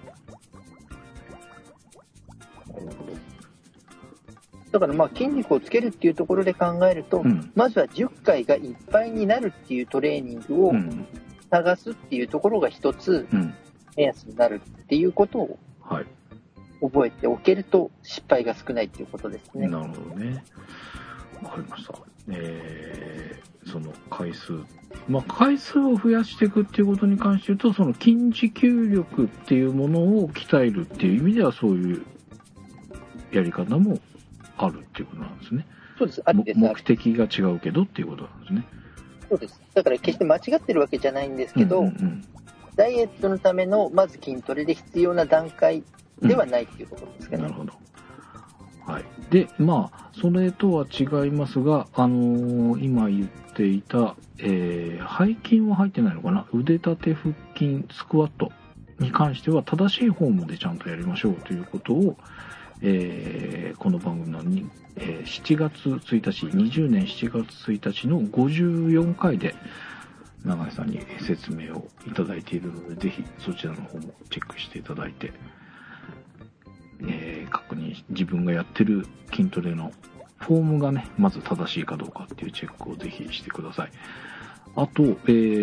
だからまあ筋肉をつけるっていうところで考えると、ど。うん。まずは10回がいっぱいになるっていうトレーニングをうん。探すっていうところが一つうん。目安になるっていうことをはい。覚えておけると失敗が少ないっていうことですね。なるほどね。わかりました。えー、その回数。まあ、回数を増やしていくっていうことに関して言うと、その筋持久力っていうものを鍛えるっていう意味では、そういうやり方もあるっていうことなんですね。そうです。あです。あ目り的が違うけどっていうことなんですね。そうです。だから決して間違ってるわけじゃないんですけど、うんうんダイエットのためのまず筋トレで必要な段階うんではないっていうところですかね。なるほど。はい。で、まあ、それとは違いますが、あのー今言っていた、えー背筋は入ってないのかな？腕立て、腹筋、スクワットに関しては正しいフォームでちゃんとやりましょうということを、えーこの番組の、えー7月1日、20年7月1日の54回で、永井さんに説明をいただいているので、ぜひそちらの方もチェックしていただいて、えー確認し、自分がやってる筋トレのフォームがね、まず正しいかどうかっていうチェックをぜひしてください。あと、え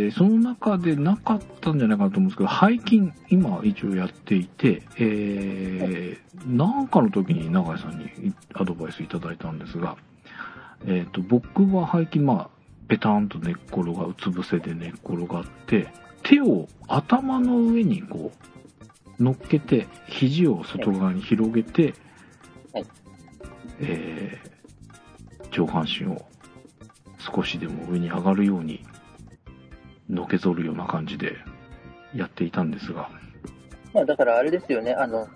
ーその中でなかったんじゃないかなと思うんですけど、背筋、今一応やっていて、えー、なんかの時に永井さんにアドバイスいただいたんですが、えっ、と、僕は背筋、まあ、ペタンと寝っ転が、うつ伏せで寝っ転がって、手を頭の上にこう、乗っけて、肘を外側に広げて、はいえー上半身を少しでも上に上がるように、のけぞるような感じでやっていたんですが、まあだからあれですよね、あの、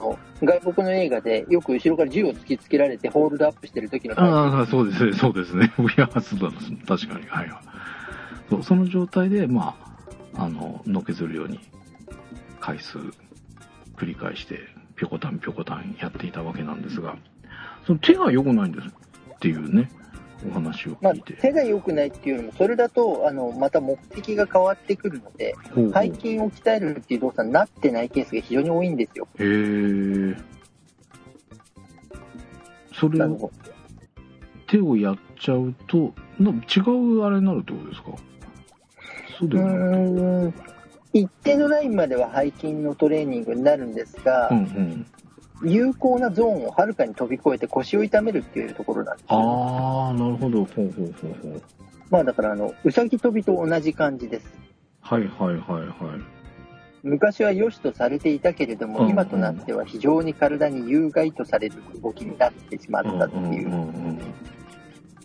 外国の映画でよく後ろから銃を突きつけられてホールドアップしてる時の体ああ、そうですね、そうですね。いや、そうだ、確かに。はいはい。そう、その状態で、まあ、あの、のけずるように、回数、繰り返して、ぴょこたんぴょこたんやっていたわけなんですが、その手が良くないんですっていうね、お話をまあ聞いて。手が良くないっていうよりも、それだと、あの、また目的が変わってくるので、ほうほう背筋を鍛えるっていう動作になってないケースが非常に多いんですよ。へえ。それを手をやっちゃうと、な違うあれになるってことですか？そううではなくて。ーん一定のラインまでは背筋のトレーニングになるんですが、うんうん。有効なゾーンをはるかに飛び越えて腰を痛めるっていうところなんですよ、ああ、なるほど。ほうほうほうほう。まあだからあの、うさぎ跳びと同じ感じです。はいはいはいはい。昔は良しとされていたけれども、うん今となっては非常に体に有害とされる動きになってしまったっていう。うんうん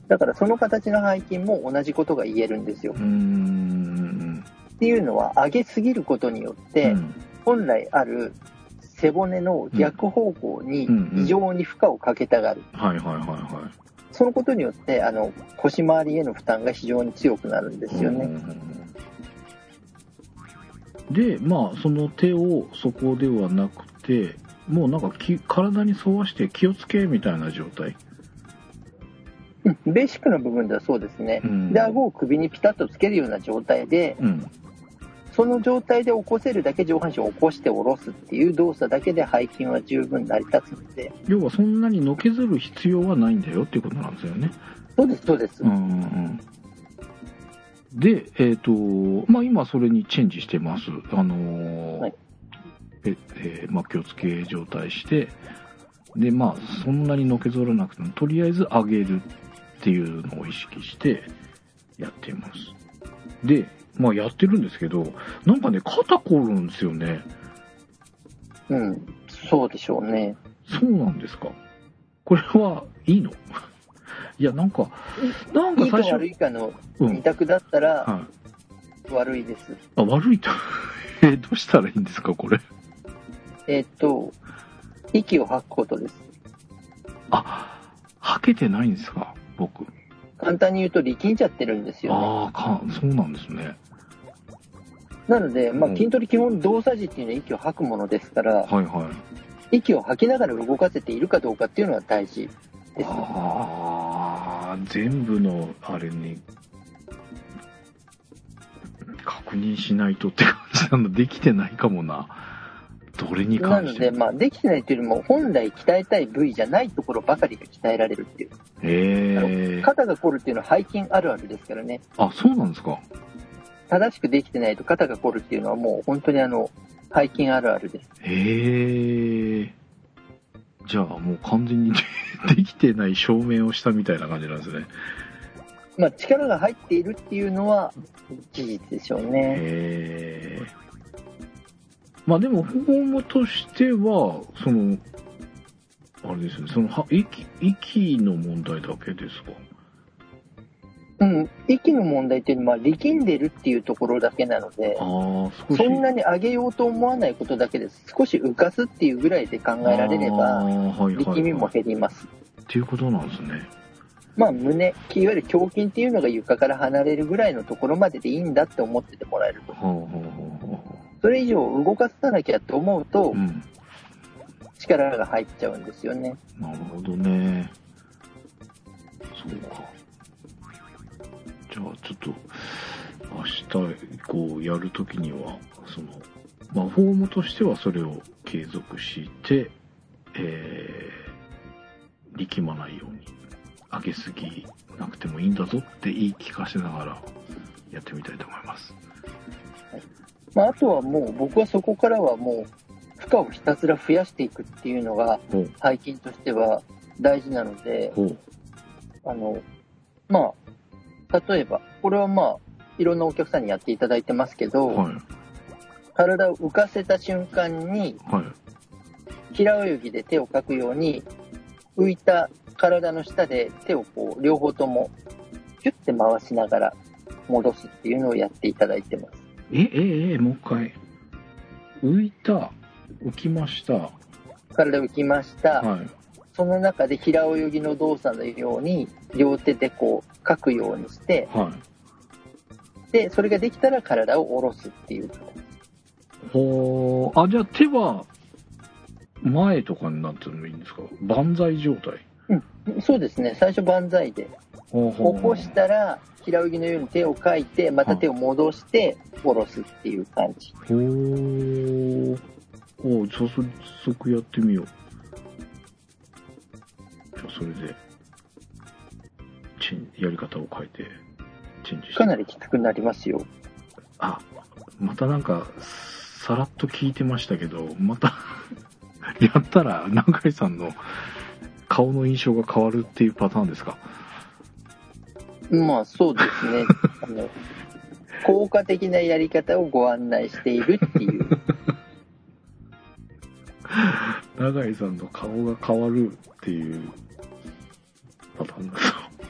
だからその形の背筋も同じことが言えるんですよう。ん。うーん。っていうのは上げすぎることによって、うん本来ある背骨の逆方向に異常に負荷をかけたがる。はいはいはいはそのことによって、あの、腰回りへの負担が非常に強くなるんでい。すよね。で、まあ、その手をそこではなくて、もうなんかき体に沿わして気をつけみたいな状態。うんベーシックな部分ではそうですね。うんで、顎を首にピタッとつけるような状態で、うん。その状態で起こせるだけ上半身を起こして下ろすっていう動作だけで背筋は十分成り立つので、要はそんなにのけずる必要はないんだよっていうことなんですよね。そうです、そうです。うん。で、えっ、と、まあ今それにチェンジしてます。あのーはいえ、えーまあ気をつけ状態して、で、まあそんなにのけぞらなくても、とりあえず上げるっていうのを意識してやっています。で、まあやってるんですけど、なんかね、肩凝るんですよね。うん、そうでしょうね。そうなんですか。これはいいの？いや、なんか、なんかいいか最初、悪いかのうん二。択だったらはい。悪いです。あ、悪いと。え、どうしたらいいんですか、これ？えーっと、息を吐くことです。あ、吐けてないんですか、僕。簡単に言うと力んじゃってるんですよね。ああ、か、そうなんですね。なので、まあ、うん筋トレ基本動作時っていうのは息を吐くものですから、はいはい。息を吐きながら動かせているかどうかっていうのは大事です。ああ、全部のあれに、確認しないとって感じなの、できてないかもな。どれになので、関して？も。まあ、できてないというよりも、本来鍛えたい部位じゃないところばかりが鍛えられるっていう。へえ。肩が凝るっていうのは背筋あるあるですからね。あ、そうなんですか？正しくできてないと肩が凝るっていうのはもう本当にあの、背筋あるあるです。へえ。じゃあもう完全に できてない証明をしたみたいな感じなんですね。まあ、力が入っているっていうのは事実でしょうね。へえ。まあでも、フォームとしては、その、あれですね、その、は息、息の問題だけですか？うん。息の問題っていうのは、まあ力んでるっていうところだけなので。そんなに上げようと思わないことだけです。少し浮かすっていうぐらいで考えられれば、はいはいはい力みも減ります。っていうことなんですね。まあ、胸、いわゆる胸筋っていうのが床から離れるぐらいのところまででいいんだって思っててもらえると。はあ、はあはあはそれ以上動かさなきゃと思うとあ、う、ん。力が入っちゃうんですよね。なるほどね。そうか。じゃあちょっと、明日以降やるときには、その、まあ、フォームとしてはそれを継続して、えー、力まないように、上げすぎなくてもいいんだぞって言い聞かせながらやってみたいと思います。まあ、あとはもう、僕はそこからはもう、負荷をひたすら増やしていくっていうのが、背筋としては大事なので、ほう、あの、まあ、例えば、これはまあ、いろんなお客さんにやっていただいてますけど、はい。体を浮かせた瞬間に、はい。平泳ぎで手をかくように、浮いた体の下で手をこう、両方とも、キュッて回しながら戻すっていうのをやっていただいてます。え、え、え、もう一回。浮いた、浮きました。体浮きました。はい。その中で平泳ぎの動作のように、両手でこう、かくようにして、はい。で、それができたら体を下ろすっていう。ほー、あ、じゃあ手は、前とかになってもいいんですか？万歳状態。そうですね、最初万歳で。起こしたら、平泳ぎのように手をかいて、また手を戻して、下ろすっていう感じ。ほー。お早速やってみよう。じゃあそれで、チン、やり方を変えて、チェンジして。かなりきつくなりますよ。あ、またなんか、さらっと聞いてましたけど、また、やったら、永井さんの顔の印象が変わるっていうパターンですか？まあそうですね。あの効果的なやり方をご案内しているっていう。永井さんの顔が変わるっていうパターンだと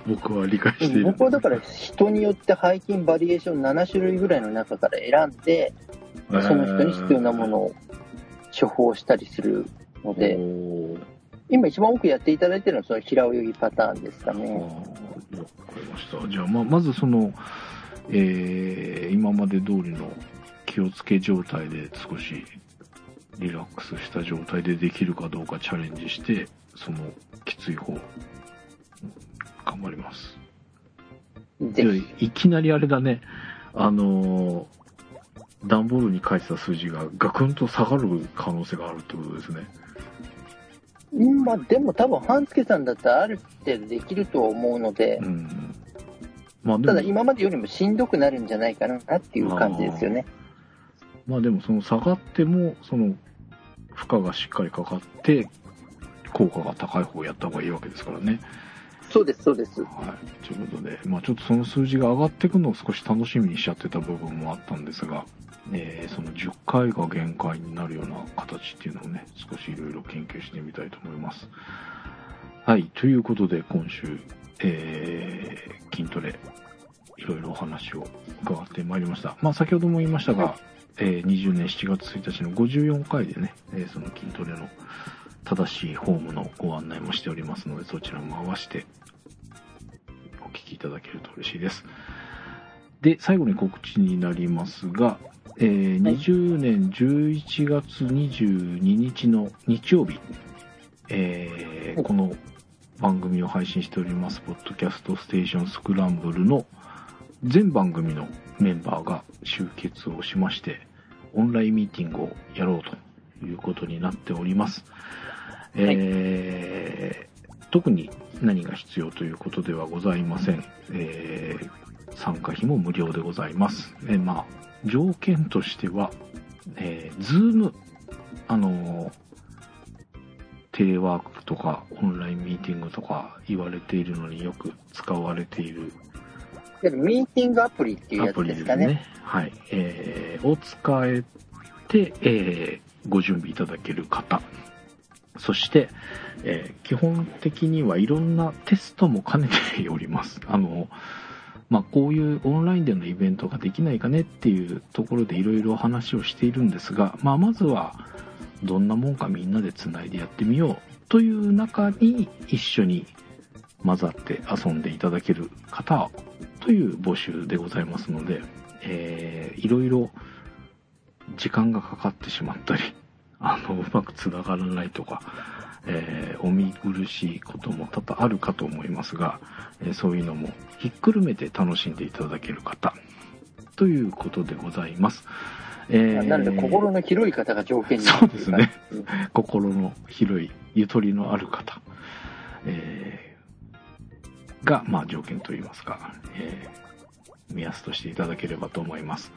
僕は理解している。僕はだから人によって背筋バリエーション7種類ぐらいの中から選んで、その人に必要なものを処方したりするのおで、ー今一番多くやっていただいてるのはその平泳ぎパターンですかね。わかりました。じゃあ、まあ、まずその、えー今まで通りの気をつけ状態で少しリラックスした状態でできるかどうかチャレンジして、そのきつい方、頑張ります。いきなりあれだね、あのー段ボールに書いてた数字がガクンと下がる可能性があるってことですね。まあでも多分半助さんだったらある程度できるとは思うのでう、ん。まあただ今までよりもしんどくなるんじゃないかなっていう感じですよね。まあでもその下がっても、その負荷がしっかりかかって、効果が高い方をやった方がいいわけですからね。そうです、そうです。はい。ということで、まあちょっとその数字が上がっていくのを少し楽しみにしちゃってた部分もあったんですが、えーその10回が限界になるような形っていうのをね、少しいろいろ研究してみたいと思います。はい。ということで、今週、えー筋トレ、いろいろお話を伺ってまいりました。まあ先ほども言いましたが、えー20年7月1日の54回でね、えーその筋トレの正しいフォームのご案内もしておりますので、そちらも合わせて聞きいただけると嬉しいです。で、最後に告知になりますが、えーはい20年11月22日の日曜日、えーはいこの番組を配信しております、ポッドキャストステーションスクランブルの全番組のメンバーが集結をしまして、オンラインミーティングをやろうということになっております。えー特に何が必要ということではございません。えー参加費も無料でございます。えーまあ、条件としては、えー、ズーム、あのーテレワークとかオンラインミーティングとか言われているのによく使われているミーティングアプリっていうやつアプリでかね。ね。はい。えーを使えて、えーご準備いただける方。そして、えー基本的にはいろんなテストも兼ねております。あの、まあ、こういうオンラインでのイベントができないかねっていうところでいろいろ話をしているんですが、まあ、まずはどんなもんかみんなでつないでやってみようという中に一緒に混ざって遊んでいただける方という募集でございますので、えいろいろ時間がかかってしまったり、あの、うまくつながらないとか、えーお見苦しいことも多々あるかと思いますが、えーそういうのもひっくるめて楽しんでいただける方、ということでございます。えーなので、心の広い方が条件になそうですね。心の広い、ゆとりのある方、えーが、まあ、条件といいますか、えー目安としていただければと思います。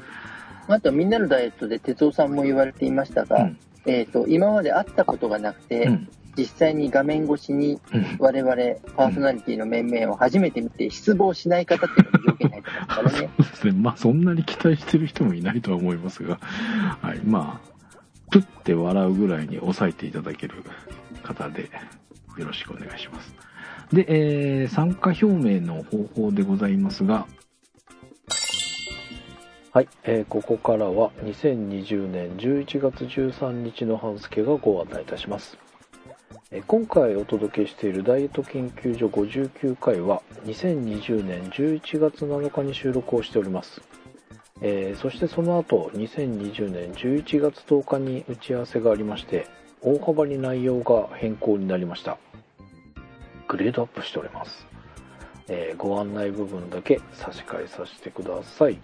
あと、みんなのダイエットで哲夫さんも言われていましたが、うん。えっ、と、今まで会ったことがなくて、うん。実際に画面越しにうん我々パーソナリティの面々を初めて見て失望しない方っていうのも条件に入ってますからね。そうですね。まあ、そんなに期待してる人もいないとは思いますが、はい。まあ、プッて笑うぐらいに抑えていただける方で、よろしくお願いします。で、えー参加表明の方法でございますが、はい、えーここからは2020年11月13日の半付がご案内いたします。今回お届けしているダイエット研究所59回は2020年11月7日に収録をしております。えーそしてその後2020年11月10日に打ち合わせがありまして大幅に内容が変更になりました。グレードアップしております。えーご案内部分だけ差し替えさせてください。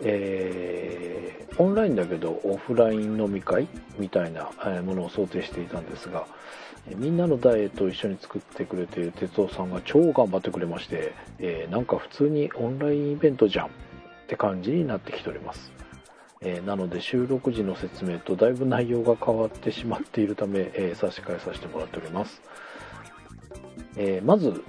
えーオンラインだけどオフライン飲み会みたいなものを想定していたんですが、みんなのダイエットを一緒に作ってくれている哲夫さんが超頑張ってくれまして、えーなんか普通にオンラインイベントじゃんって感じになってきております。えーなので収録時の説明とだいぶ内容が変わってしまっているため、えー差し替えさせてもらっております。えまず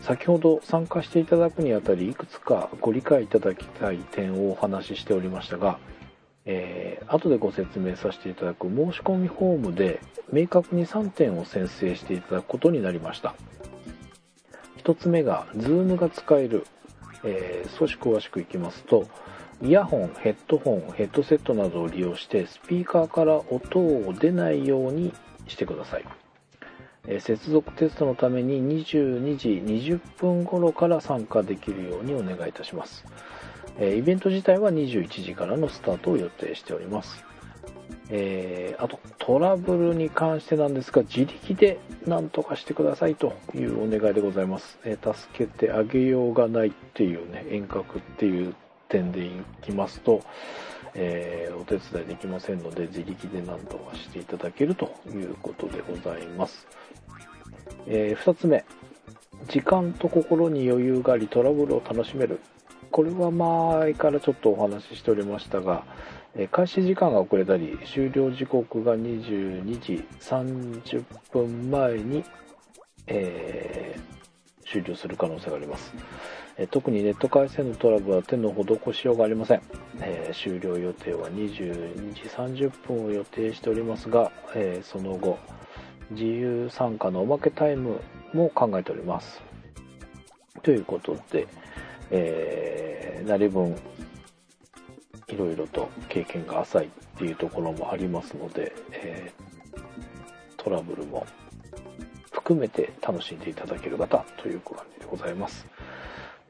先ほど参加していただくにあたりいくつかご理解いただきたい点をお話ししておりましたが、えー後でご説明させていただく申し込みフォームで明確に3点を宣誓していただくことになりました1つ目が Zoom が使える、えー少し詳しくいきますとイヤホンヘッドホンヘッドセットなどを利用してスピーカーから音を出ないようにしてくださいえ接続テストのために22時20分頃から参加できるようにお願いいたします。えイベント自体は21時からのスタートを予定しております。えーあとトラブルに関してなんですが自力で何とかしてくださいというお願いでございます、えー助けてあげようがないっていうね遠隔っていう点でいきますと、えーお手伝いできませんので自力で何とかしていただけるということでございます。え2つ目。時間と心に余裕がありトラブルを楽しめる。これは前からちょっとお話ししておりましたが、え開始時間が遅れたり終了時刻が22時30分前に、えー終了する可能性があります、え特にネット回線のトラブルは手の施しようがありません、えー終了予定は22時30分を予定しておりますが、えーその後自由参加のおまけタイムも考えております。ということで、えー、なり分、いろいろと経験が浅いっていうところもありますので、えートラブルも含めて楽しんでいただける方という感じでございます。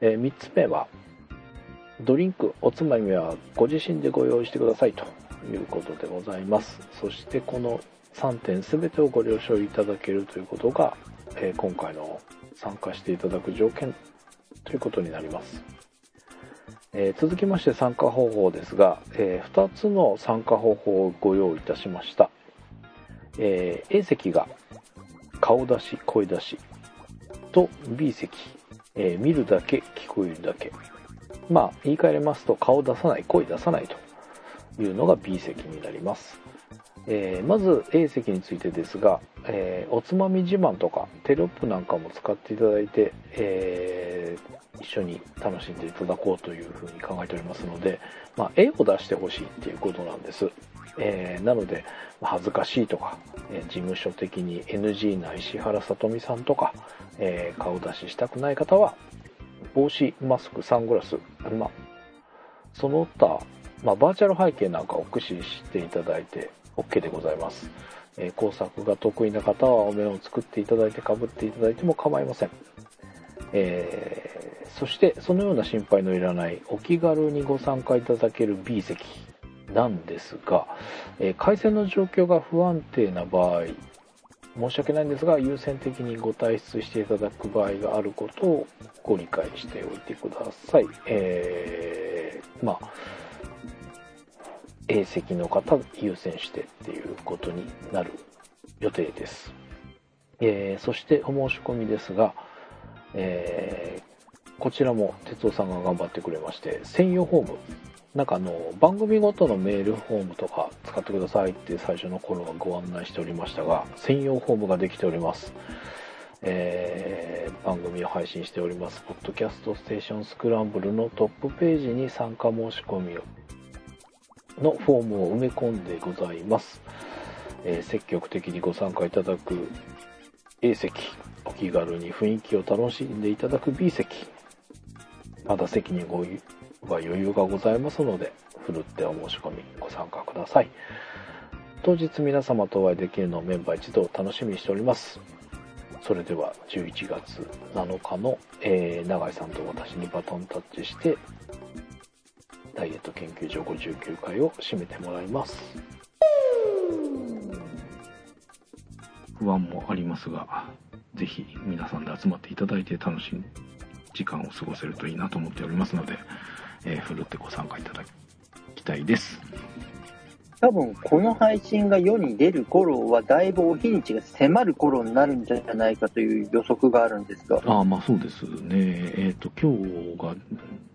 え3つ目は、ドリンク、おつまみはご自身でご用意してくださいということでございます。そしてこの3点全てをご了承いただけるということが、えー今回の参加していただく条件ということになります。えー続きまして参加方法ですが、え2つの参加方法をご用意いたしました。えー A 席が顔出し、声出しと B 席、え見るだけ、聞こえるだけ。まあ、言い換えれますと顔出さない、声出さないというのが B 席になります。えーまず A 席についてですが、えーおつまみ自慢とかテロップなんかも使っていただいて、えー一緒に楽しんでいただこうというふうに考えておりますので、まあ、絵を出してほしいっていうことなんです、えなので恥ずかしいとか、え事務所的に NG な石原さとみさんとか、え顔出ししたくない方は帽子マスクサングラス、ま、その他、まあ、バーチャル背景なんかを駆使していただいて OK でございます、えー工作が得意な方はお面を作っていただいてかぶっていただいても構いません、えーそしてそのような心配のいらないお気軽にご参加いただける B 席なんですが、えー回線の状況が不安定な場合申し訳ないんですが優先的にご退出していただく場合があることをご理解しておいてください。えーまあ A 席の方優先してっていうことになる予定です。えーそしてお申し込みですが、えーこちらも哲夫さんが頑張ってくれまして専用フォームなんかあの番組ごとのメールフォームとか使ってくださいって最初の頃はご案内しておりましたが専用フォームができております、えー番組を配信しておりますポッドキャストステーションスクランブルのトップページに参加申し込みをのフォームを埋め込んでございます、えー積極的にご参加いただく A 席お気軽に雰囲気を楽しんでいただく B 席。まだ席にごは余裕がございますのでふるってお申し込みご参加ください。当日皆様とお会いできるのをメンバー一同楽しみにしております。それでは11月7日の、えー永井さんと私にバトンタッチしてダイエット研究所59回を締めてもらいます不安もありますが、ぜひ皆さんで集まっていただいて楽しい時間を過ごせるといいなと思っておりますので、えー、ふるってご参加いただきたいです。多分、この配信が世に出る頃は、だいぶお日にちが迫る頃になるんじゃないかという予測があるんですが、ああ、まあそうですね。えっ、と、今日が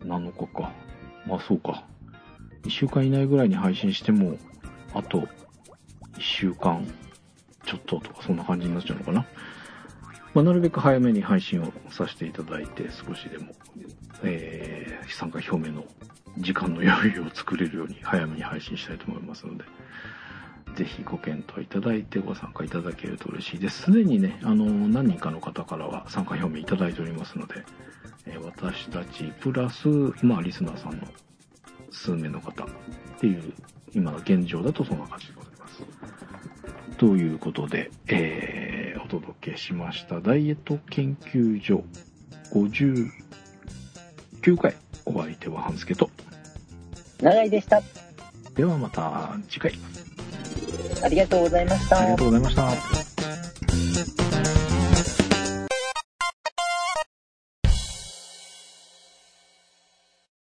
7日か。まあそうか。1週間以内ぐらいに配信しても、あと1週間ちょっととか、そんな感じになっちゃうのかな。まあ、なるべく早めに配信をさせていただいて、少しでも、えー、参加表明の時間の余裕を作れるように早めに配信したいと思いますので、ぜひご検討いただいてご参加いただけると嬉しいです。すでにね、あの、何人かの方からは参加表明いただいておりますので、えー私たちプラス、まあ、リスナーさんの数名の方っていう、今の現状だとそんな感じでございます。ということで、えー、お届けしましたダイエット研究所59回お相手は半助と長井でした。ではまた次回ありがとうございました。ありがとうございました